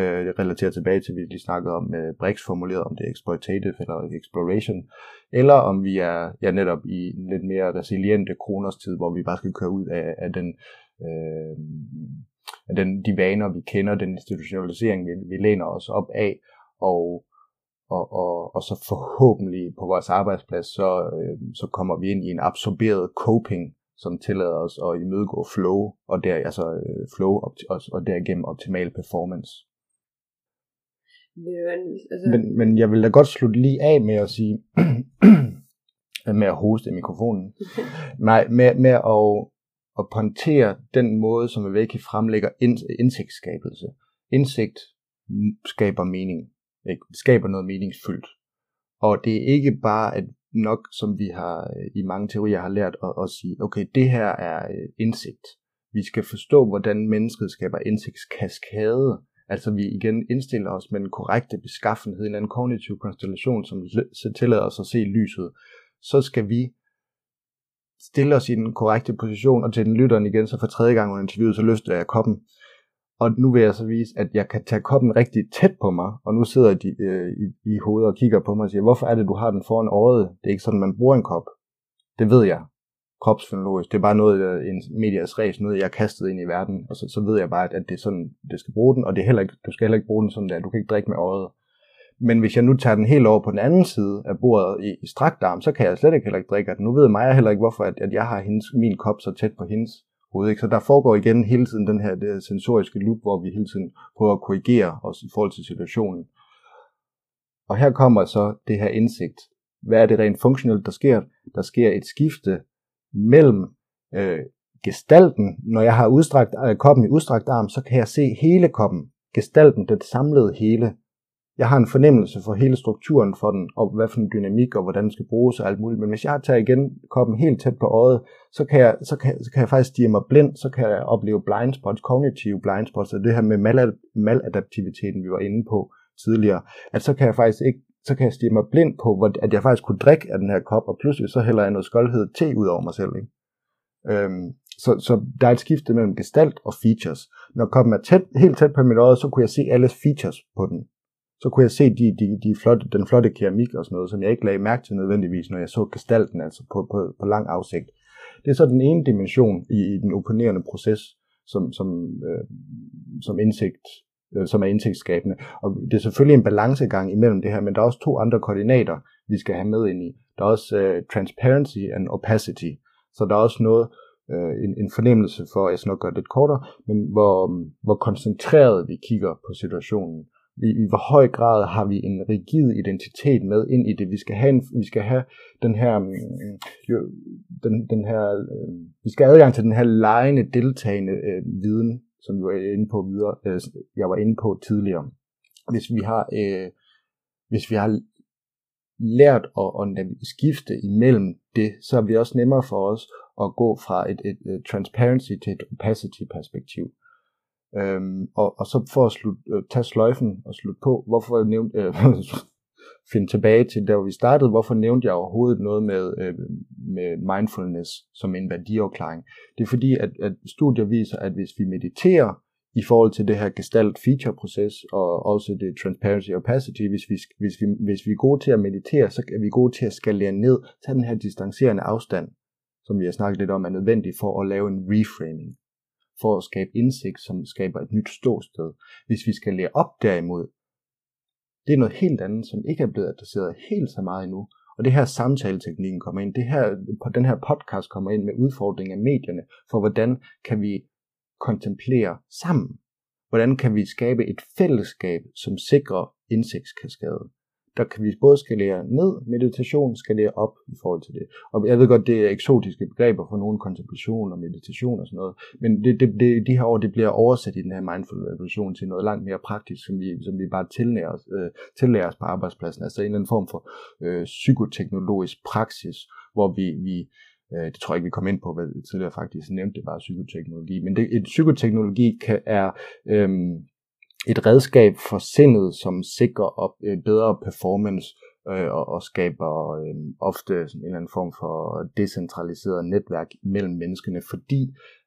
øh, relateret tilbage til, vi lige snakkede om øh, Brix formuleret, om det er exploitative eller exploration, eller om vi er ja, netop i en lidt mere resiliente kroners tid, hvor vi bare skal køre ud af, af den øh, af den, de vaner, vi kender, den institutionalisering, vi, vi læner os op af, og, og, og, og så forhåbentlig på vores arbejdsplads, så, øh, så kommer vi ind i en absorberet coping, som tillader os at imødegå flow, og der, altså øh, flow og, og derigennem optimal performance. Altså... Men, men jeg vil da godt slutte lige af med at sige, (clears throat) med at hoste i mikrofonen, (laughs) Nej, med, med at, at pointere den måde, som vi væk fremlægger indsigtsskabelse. Indsigt skaber mening. Ikke? skaber noget meningsfyldt. Og det er ikke bare at nok, som vi har øh, i mange teorier har lært at, at sige, okay, det her er øh, indsigt. Vi skal forstå, hvordan mennesket skaber indsigtskaskade. Altså vi igen indstiller os med den korrekte beskaffenhed, en anden kognitiv konstellation, som tillader os at se lyset. Så skal vi stille os i den korrekte position, og til den lytteren igen, så for tredje gang under interviewet, så løfter jeg koppen. Og nu vil jeg så vise, at jeg kan tage koppen rigtig tæt på mig, og nu sidder de øh, i, i hovedet og kigger på mig og siger, hvorfor er det, du har den foran øjet? Det er ikke sådan, man bruger en kop. Det ved jeg. Kropsfenologisk. Det er bare noget, øh, en medias res, noget, jeg har kastet ind i verden, og så, så ved jeg bare, at det er sådan, det skal bruge den, og det er heller ikke, du skal heller ikke bruge den sådan der. Du kan ikke drikke med øjet. Men hvis jeg nu tager den helt over på den anden side af bordet i, i strakt arm, så kan jeg slet ikke heller ikke drikke den. Nu ved mig heller ikke, hvorfor at, at jeg har hendes, min kop så tæt på hendes hoved. Ikke? Så der foregår igen hele tiden den her det sensoriske loop, hvor vi hele tiden prøver at korrigere os i forhold til situationen. Og her kommer så det her indsigt. Hvad er det rent funktionelt, der sker? Der sker et skifte mellem øh, gestalten. Når jeg har udstrakt, øh, koppen i udstrakt arm, så kan jeg se hele koppen. Gestalten, det samlede hele jeg har en fornemmelse for hele strukturen for den, og hvad for en dynamik, og hvordan den skal bruges og alt muligt. Men hvis jeg tager igen koppen helt tæt på øjet, så kan jeg, så kan, så kan jeg faktisk stige mig blind, så kan jeg opleve blind spots, kognitive blind spots, og det her med mal- maladaptiviteten, vi var inde på tidligere, at så kan jeg faktisk ikke så kan jeg stige mig blind på, at jeg faktisk kunne drikke af den her kop, og pludselig så hælder jeg noget skoldhed te ud over mig selv. Ikke? Øhm, så, så der er et skifte mellem gestalt og features. Når koppen er tæt, helt tæt på mit øje, så kunne jeg se alle features på den så kunne jeg se de, de, de flotte, den flotte keramik og sådan noget, som jeg ikke lagde mærke til nødvendigvis, når jeg så gestalten altså på, på, på lang afsigt. Det er så den ene dimension i, i den opponerende proces, som, som, øh, som indsigt øh, som er indsigtsskabende. Og det er selvfølgelig en balancegang imellem det her, men der er også to andre koordinater, vi skal have med ind i. Der er også øh, transparency and opacity. Så der er også noget, øh, en, en fornemmelse for, jeg skal nok gøre det lidt kortere, men hvor, hvor koncentreret vi kigger på situationen i, i hvor høj grad har vi en rigid identitet med ind i det. Vi skal have, en, vi skal have den her, mm, jo, den, den her øh, vi skal have adgang til den her lejende, deltagende øh, viden, som vi var inde på videre, øh, jeg var inde på tidligere. Hvis vi har, øh, hvis vi har lært at, at skifte imellem det, så er det også nemmere for os at gå fra et, et, et transparency til et opacity perspektiv. Øhm, og, og så for at slut, øh, tage sløjfen og slutte på, hvorfor jeg nævnte, (laughs) øh, finde tilbage til der, hvor vi startede, hvorfor nævnte jeg overhovedet noget med, øh, med mindfulness som en værdiafklaring. Det er fordi, at, at studier viser, at hvis vi mediterer i forhold til det her gestalt feature proces og også det transparency opacity, hvis vi, hvis, vi, hvis vi er gode til at meditere, så er vi gode til at skalere ned, tage den her distancerende afstand, som vi har snakket lidt om, er nødvendig for at lave en reframing for at skabe indsigt, som skaber et nyt ståsted. Hvis vi skal lære op derimod, det er noget helt andet, som ikke er blevet adresseret helt så meget endnu. Og det her samtaleteknikken kommer ind, det her, den her podcast kommer ind med udfordringen af medierne, for hvordan kan vi kontemplere sammen? Hvordan kan vi skabe et fællesskab, som sikrer indsigtskaskade? Der kan vi både skalere ned, meditation skalere op i forhold til det. Og jeg ved godt, det er eksotiske begreber for nogle kontemplation og meditation og sådan noget, men det, det, det, de her år, det bliver oversat i den her mindful revolution til noget langt mere praktisk, som vi, som vi bare tillærer os, øh, tillærer os på arbejdspladsen. Altså en eller anden form for øh, psykoteknologisk praksis, hvor vi, vi øh, det tror jeg ikke, vi kom ind på, hvad tidligere faktisk nævnte, det var psykoteknologi, men det, et psykoteknologi kan, er, øh, et redskab for sindet, som sikrer op, øh, bedre performance øh, og, og skaber øh, ofte sådan en eller anden form for decentraliseret netværk mellem menneskene, fordi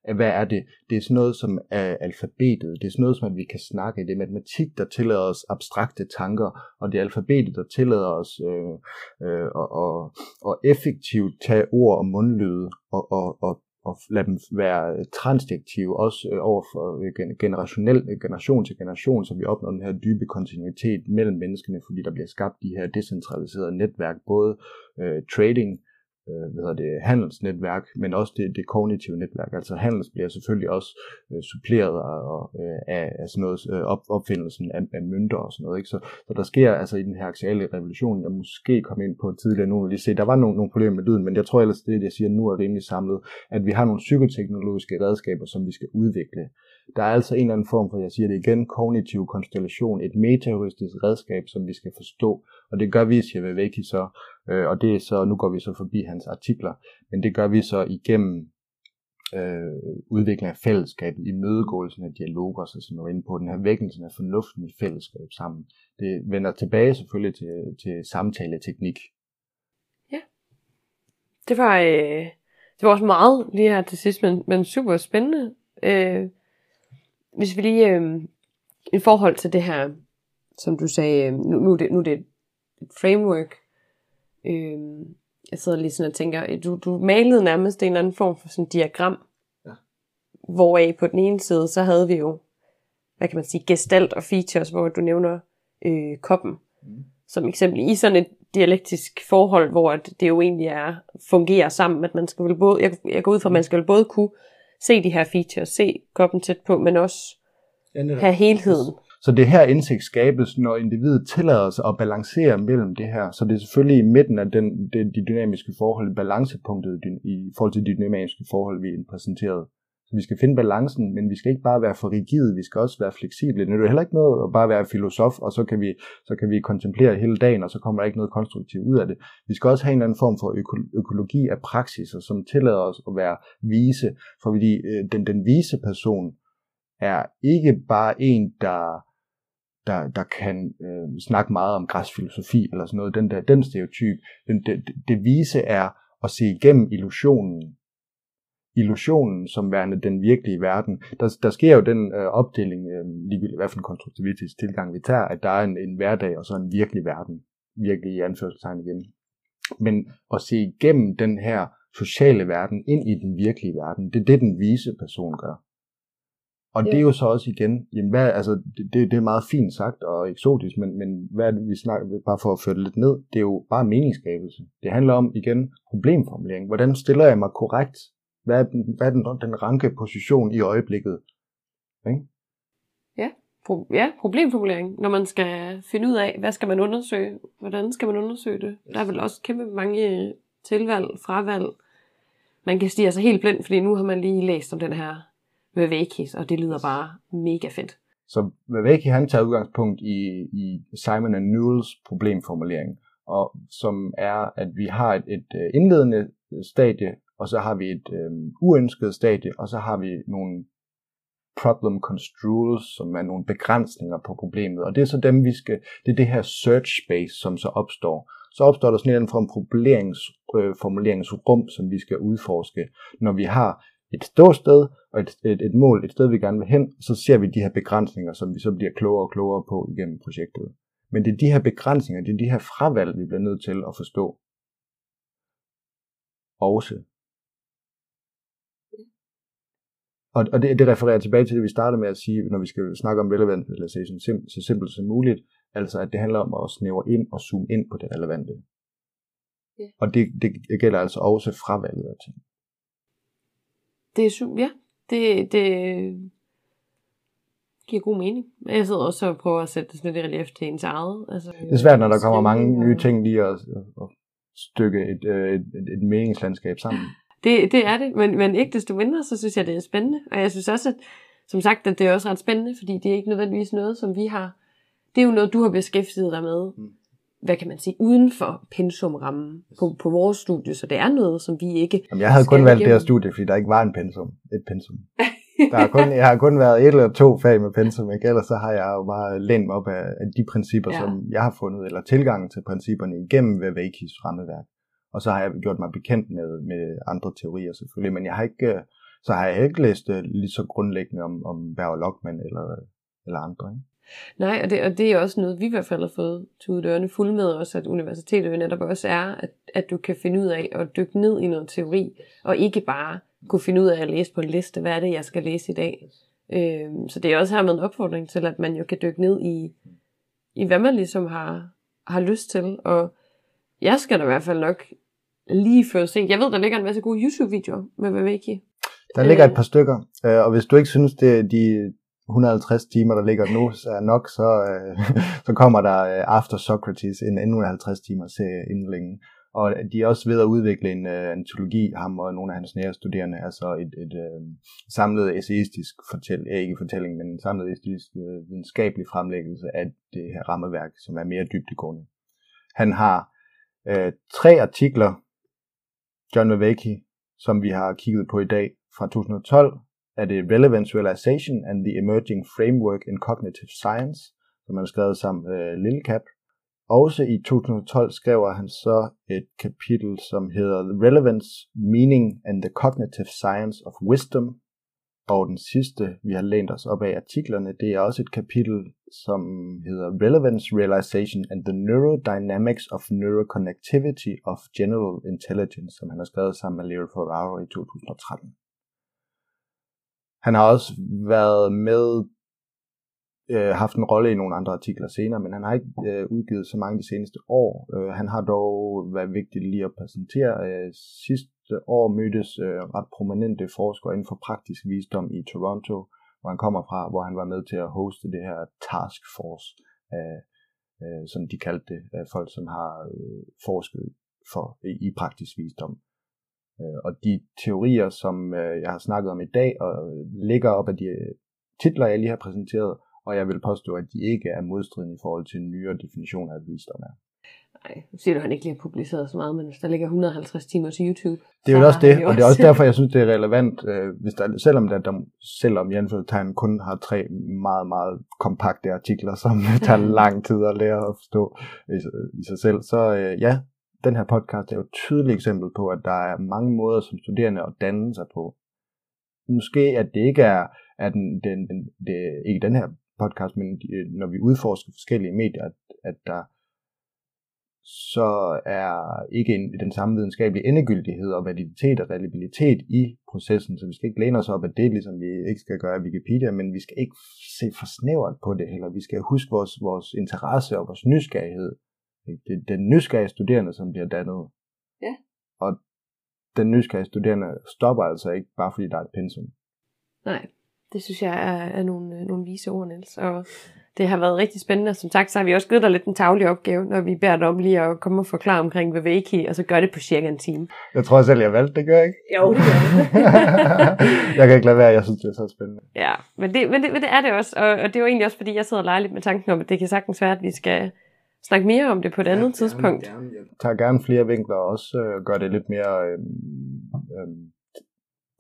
øh, hvad er det? Det er sådan noget som er alfabetet, det er sådan noget som at vi kan snakke, det er matematik, der tillader os abstrakte tanker, og det er alfabetet, der tillader os øh, øh, og, og, og effektivt tage ord og mundlyde og, og, og at lade dem være øh, transdiktive, også øh, over for øh, generationel, øh, generation til generation, så vi opnår den her dybe kontinuitet mellem menneskene, fordi der bliver skabt de her decentraliserede netværk, både øh, trading, øh, hvad hedder det, handelsnetværk, men også det, det kognitive netværk. Altså handels bliver selvfølgelig også øh, suppleret af, øh, af, af sådan noget, øh, op, opfindelsen af, af mønter og sådan noget. Ikke? Så, så der sker altså i den her axiale revolution, jeg måske kom ind på tidligere nu, lige se, der var nogle, nogle problemer med lyden, men jeg tror ellers, det jeg siger nu er rimelig samlet, at vi har nogle psykoteknologiske redskaber, som vi skal udvikle. Der er altså en eller anden form for, jeg siger det igen, kognitiv konstellation, et metaheuristisk redskab, som vi skal forstå, og det gør vi, siger Viveki så, Øh, og det er så, nu går vi så forbi hans artikler, men det gør vi så igennem øh, udvikling af fællesskabet, i mødegåelsen af dialoger, så som er inde på den her vækkelsen af fornuften i fællesskab sammen. Det vender tilbage selvfølgelig til, til samtaleteknik. Ja, det var, øh, det var også meget lige her til sidst, men, men super spændende. Øh, hvis vi lige øh, i forhold til det her, som du sagde, øh, nu, nu, er det, nu er det et framework, Øh, jeg sidder lige sådan og tænker, du, du malede nærmest en eller anden form for sådan diagram, ja. hvoraf på den ene side, så havde vi jo, hvad kan man sige, gestalt og features, hvor du nævner øh, koppen, mm. som eksempel i sådan et dialektisk forhold, hvor det jo egentlig er, fungerer sammen, at man skal vel både, jeg, jeg går ud fra, at man skal vel både kunne se de her features, se koppen tæt på, men også ja, have helheden. Så det her indsigt skabes, når individet tillader sig at balancere mellem det her. Så det er selvfølgelig i midten af den, det, de dynamiske forhold, balancepunktet i forhold til de dynamiske forhold, vi præsenteret. Så vi skal finde balancen, men vi skal ikke bare være for rigide, vi skal også være fleksible. Det er heller ikke noget at bare være filosof, og så kan, vi, så kan vi kontemplere hele dagen, og så kommer der ikke noget konstruktivt ud af det. Vi skal også have en eller anden form for øko- økologi af praksiser, som tillader os at være vise, fordi øh, den, den vise person er ikke bare en, der der, der kan øh, snakke meget om græsfilosofi eller sådan noget. Den, der, den stereotyp, den, det, det vise er at se igennem illusionen. Illusionen som værende den virkelige verden. Der, der sker jo den øh, opdeling, øh, ligegyldigt hvad for en konstruktivistisk tilgang vi tager, at der er en, en hverdag og så en virkelig verden. Virkelig i anførselstegn igen. Men at se igennem den her sociale verden ind i den virkelige verden, det er det, den vise person gør. Og ja. det er jo så også igen, jamen hvad, altså, det, det er meget fint sagt og eksotisk, men, men hvad er det, vi snakker, bare for at føre det lidt ned, det er jo bare meningsskabelse. Det handler om, igen, problemformulering. Hvordan stiller jeg mig korrekt? Hvad er den, hvad er den, den ranke position i øjeblikket? Okay? Ja, pro- ja, problemformulering. Når man skal finde ud af, hvad skal man undersøge? Hvordan skal man undersøge det? Der er vel også kæmpe mange tilvalg, fravalg. Man kan stige sig helt blind, fordi nu har man lige læst om den her Vivekis, og det lyder bare mega fedt. Så Viveki han tager udgangspunkt i, i Simon and Newells problemformulering, og som er, at vi har et, et øh, indledende stadie, og så har vi et øh, uønsket stadie, og så har vi nogle problem construals, som er nogle begrænsninger på problemet. Og det er så dem, vi skal, det er det her search space, som så opstår. Så opstår der sådan en form for øh, formuleringsrum, øh, som vi skal udforske, når vi har et ståsted og et, et, et mål, et sted, vi gerne vil hen, så ser vi de her begrænsninger, som vi så bliver klogere og klogere på igennem projektet. Men det er de her begrænsninger, det er de her fravalg, vi bliver nødt til at forstå. Også. Og, og det, det refererer tilbage til det, vi startede med at sige, når vi skal snakke om relevant realization, sim, så simpelt som muligt, altså at det handler om at snævre ind og zoome ind på det relevante. Ja. Og det, det gælder altså også fravalget af ting. Det er super, ja. Det, det giver god mening. Jeg sidder også og prøver at sætte det sådan lidt i relief til ens eget. Altså, det er svært, når der kommer mange nye ting lige at, at stykke et, øh, et, et, et meningslandskab sammen. Det, det er det, men, men ikke desto mindre, så synes jeg, det er spændende. Og jeg synes også, at som sagt, at det er også ret spændende, fordi det er ikke nødvendigvis noget, som vi har... Det er jo noget, du har beskæftiget dig med. Mm hvad kan man sige, uden for pensumrammen på, på vores studie, så det er noget, som vi ikke... Jamen, jeg havde kun valgt igennem. det her studie, fordi der ikke var en pensum, et pensum. (laughs) Der har kun, jeg har kun været et eller to fag med pensum, ikke? ellers så har jeg jo bare lænt op af, af de principper, ja. som jeg har fundet, eller tilgangen til principperne igennem Vavakis rammeværk. Og så har jeg gjort mig bekendt med, med andre teorier selvfølgelig, men jeg har ikke, øh, så har jeg ikke læst øh, lige så grundlæggende om, om Berger Lockman eller, eller andre. Ikke? Nej, og det, og det er også noget, vi i hvert fald har fået tudet dørene fuld med, også at universitetet jo netop også er, at, at du kan finde ud af at dykke ned i noget teori, og ikke bare kunne finde ud af at læse på en liste, hvad er det, jeg skal læse i dag. Øh, så det er også her med en opfordring til, at man jo kan dykke ned i, i hvad man ligesom har, har lyst til. Og jeg skal da i hvert fald nok lige før se. Jeg ved, der ligger en masse gode YouTube-videoer med Vaveki. Der ligger et par stykker, øh, og hvis du ikke synes, det er de 150 timer, der ligger nu, så er nok, så, øh, (laughs) så kommer der øh, After Socrates, en endnu 50 timer serie inden længe. Og de er også ved at udvikle en uh, antologi, ham og nogle af hans nære studerende, altså et, et uh, samlet essayistisk fortælling, ikke fortælling, men en samlet essayistisk uh, videnskabelig fremlæggelse af det her rammeværk, som er mere dybdegående. Han har uh, tre artikler, John Mavecki, som vi har kigget på i dag fra 2012, er det Relevance Realization and the Emerging Framework in Cognitive Science, som han har skrevet sammen med øh, uh, Lillecap, også i 2012 skriver han så et kapitel, som hedder The Relevance, Meaning and the Cognitive Science of Wisdom. Og den sidste, vi har lænt os op af artiklerne, det er også et kapitel, som hedder Relevance, Realization and the Neurodynamics of Neuroconnectivity of General Intelligence, som han har skrevet sammen med Leo Ferraro i 2013. Han har også været med øh, haft en rolle i nogle andre artikler senere, men han har ikke øh, udgivet så mange de seneste år. Øh, han har dog været vigtig lige at præsentere. Øh, sidste år mødtes øh, ret prominente forskere inden for praktisk visdom i Toronto, hvor han kommer fra, hvor han var med til at hoste det her task force, øh, øh, som de kaldte det, af folk, som har øh, forsket for i praktisk visdom. Øh, og de teorier, som øh, jeg har snakket om i dag, og øh, ligger op af de øh, titler, jeg lige har præsenteret, og jeg vil påstå, at de ikke er modstridende i forhold til en nyere definition af visdom er. Nej, nu siger du, at han ikke lige har publiceret så meget, men der ligger 150 timer til YouTube. Det er jo også det, og det er også derfor, jeg synes, det er relevant, øh, hvis der, selvom, der, der, selvom Jan Tegn kun har tre meget, meget kompakte artikler, som (laughs) tager lang tid at lære at forstå i, i sig selv, så øh, ja, den her podcast er jo et tydeligt eksempel på, at der er mange måder som studerende at danne sig på. Måske at det ikke er, at den, den, den, det, ikke den her podcast, men øh, når vi udforsker forskellige medier, at, at der så er ikke en, den samme videnskabelige endegyldighed og validitet og reliabilitet i processen, så vi skal ikke læne os op af det, ligesom vi ikke skal gøre Wikipedia, men vi skal ikke se for snævert på det heller. Vi skal huske vores, vores interesse og vores nysgerrighed. Det er den nysgerrige studerende, som bliver dannet. Ja. Og den nysgerrige studerende stopper altså ikke, bare fordi der er et pensum. Nej, det synes jeg er, er nogle, øh, nogle vise ord, Niels. Og det har været rigtig spændende. Som sagt, så har vi også givet dig lidt en tavlig opgave, når vi beder dig om lige at komme og forklare omkring Vaveki, og så gør det på cirka en time. Jeg tror selv, jeg valgte det, gør jeg ikke? Jo, det gør (laughs) jeg kan ikke lade være, jeg synes, det er så spændende. Ja, men det, men det, men det er det også, og, og det er jo egentlig også, fordi jeg sidder og leger lidt med tanken om, at det kan sagtens være, at vi skal snakke mere om det på et andet ja, tidspunkt. Gerne, jeg tager gerne flere vinkler og også øh, gør det lidt mere, øh, øh,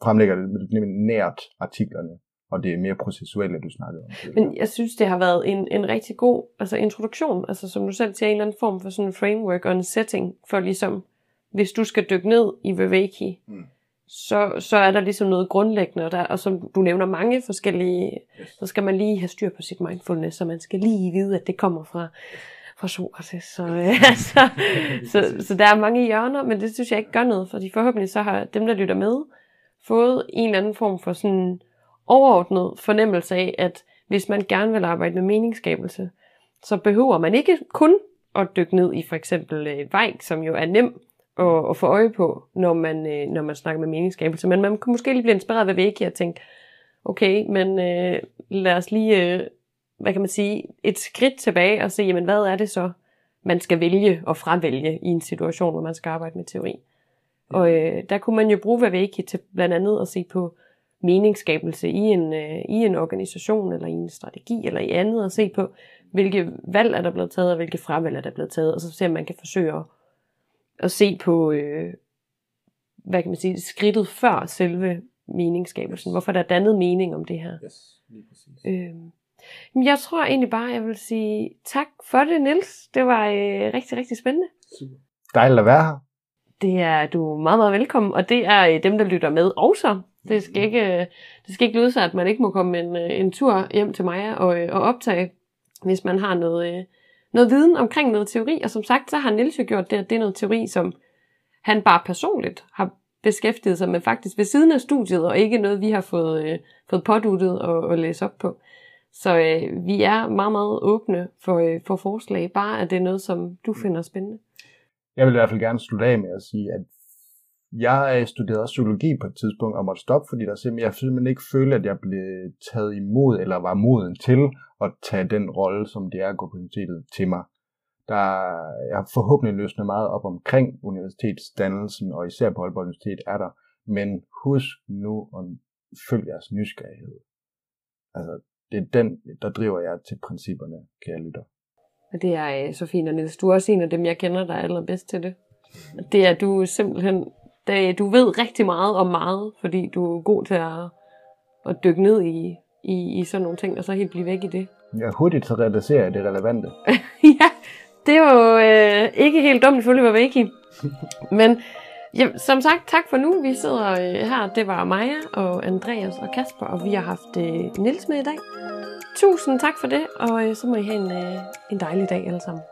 fremlægger det lidt nært artiklerne og det er mere processuelle, du snakker om. Men jeg synes, det har været en, en rigtig god altså introduktion, altså som du selv siger, en eller anden form for sådan en framework og en setting, for ligesom, hvis du skal dykke ned i Viveki, mm. så, så er der ligesom noget grundlæggende, og, der, og som du nævner mange forskellige, yes. så skal man lige have styr på sit mindfulness, så man skal lige vide, at det kommer fra, fra Sokrates. Så, (laughs) altså, så, så der er mange hjørner, men det synes jeg ikke gør noget, fordi forhåbentlig så har dem, der lytter med, fået en eller anden form for sådan overordnet fornemmelse af, at hvis man gerne vil arbejde med meningsskabelse, så behøver man ikke kun at dykke ned i for eksempel øh, vej, som jo er nem at, at få øje på, når man, øh, når man snakker med meningsskabelse. Men man kan måske lige blive inspireret ved væk og tænke, okay, men øh, lad os lige, øh, hvad kan man sige, et skridt tilbage og se, jamen hvad er det så, man skal vælge og fravælge i en situation, hvor man skal arbejde med teori. Og øh, der kunne man jo bruge Vaveki til blandt andet at se på meningsskabelse i en, øh, i en organisation, eller i en strategi, eller i andet, og se på, hvilke valg er der blevet taget, og hvilke fravalg er der blevet taget, og så se, om man kan forsøge at, at se på, øh, hvad kan man sige, skridtet før selve meningsskabelsen. Hvorfor der er dannet mening om det her. Yes, lige præcis. Øhm, jeg tror egentlig bare, jeg vil sige tak for det, Nils. Det var øh, rigtig, rigtig spændende. Super. Dejligt at være her. Det er du er meget, meget velkommen, og det er øh, dem, der lytter med også. Det skal ikke, øh, det skal ikke lyde sig, at man ikke må komme en, øh, en tur hjem til mig og, øh, og optage, hvis man har noget, noget viden omkring noget teori. Og som sagt, så har Nils jo gjort det, at det er noget teori, som han bare personligt har beskæftiget sig med faktisk ved siden af studiet, og ikke noget, vi har fået, øh, fået påduttet og, og læst op på. Så øh, vi er meget, meget åbne for, øh, for forslag, bare at det er noget, som du finder spændende. Jeg vil i hvert fald gerne slutte af med at sige, at jeg øh, studerede psykologi på et tidspunkt og måtte stoppe, fordi der simpelthen, jeg simpelthen ikke følte, at jeg blev taget imod eller var moden til at tage den rolle, som det er at gå på universitetet til mig. Der er forhåbentlig løsnet meget op omkring universitetsdannelsen, og især på Aalborg Universitet er der. Men husk nu at følge jeres nysgerrighed. Altså, det er den, der driver jer til principperne, kære lytter. Og det er øh, Sofie så fint, og Niels, du er også en af dem, jeg kender, der er allerbedst til det. Det er, du simpelthen det, du ved rigtig meget om meget, fordi du er god til at, at dykke ned i, i, i sådan nogle ting, og så helt blive væk i det. Ja, hurtigt til realisere det relevante. (laughs) ja, det er jo øh, ikke helt dumt, selvfølgelig var væk i. (laughs) Men ja, som sagt, tak for nu. Vi sidder øh, her. Det var Maja og Andreas og Kasper, og vi har haft øh, Nils med i dag. Tusind tak for det, og øh, så må I have en, øh, en dejlig dag alle sammen.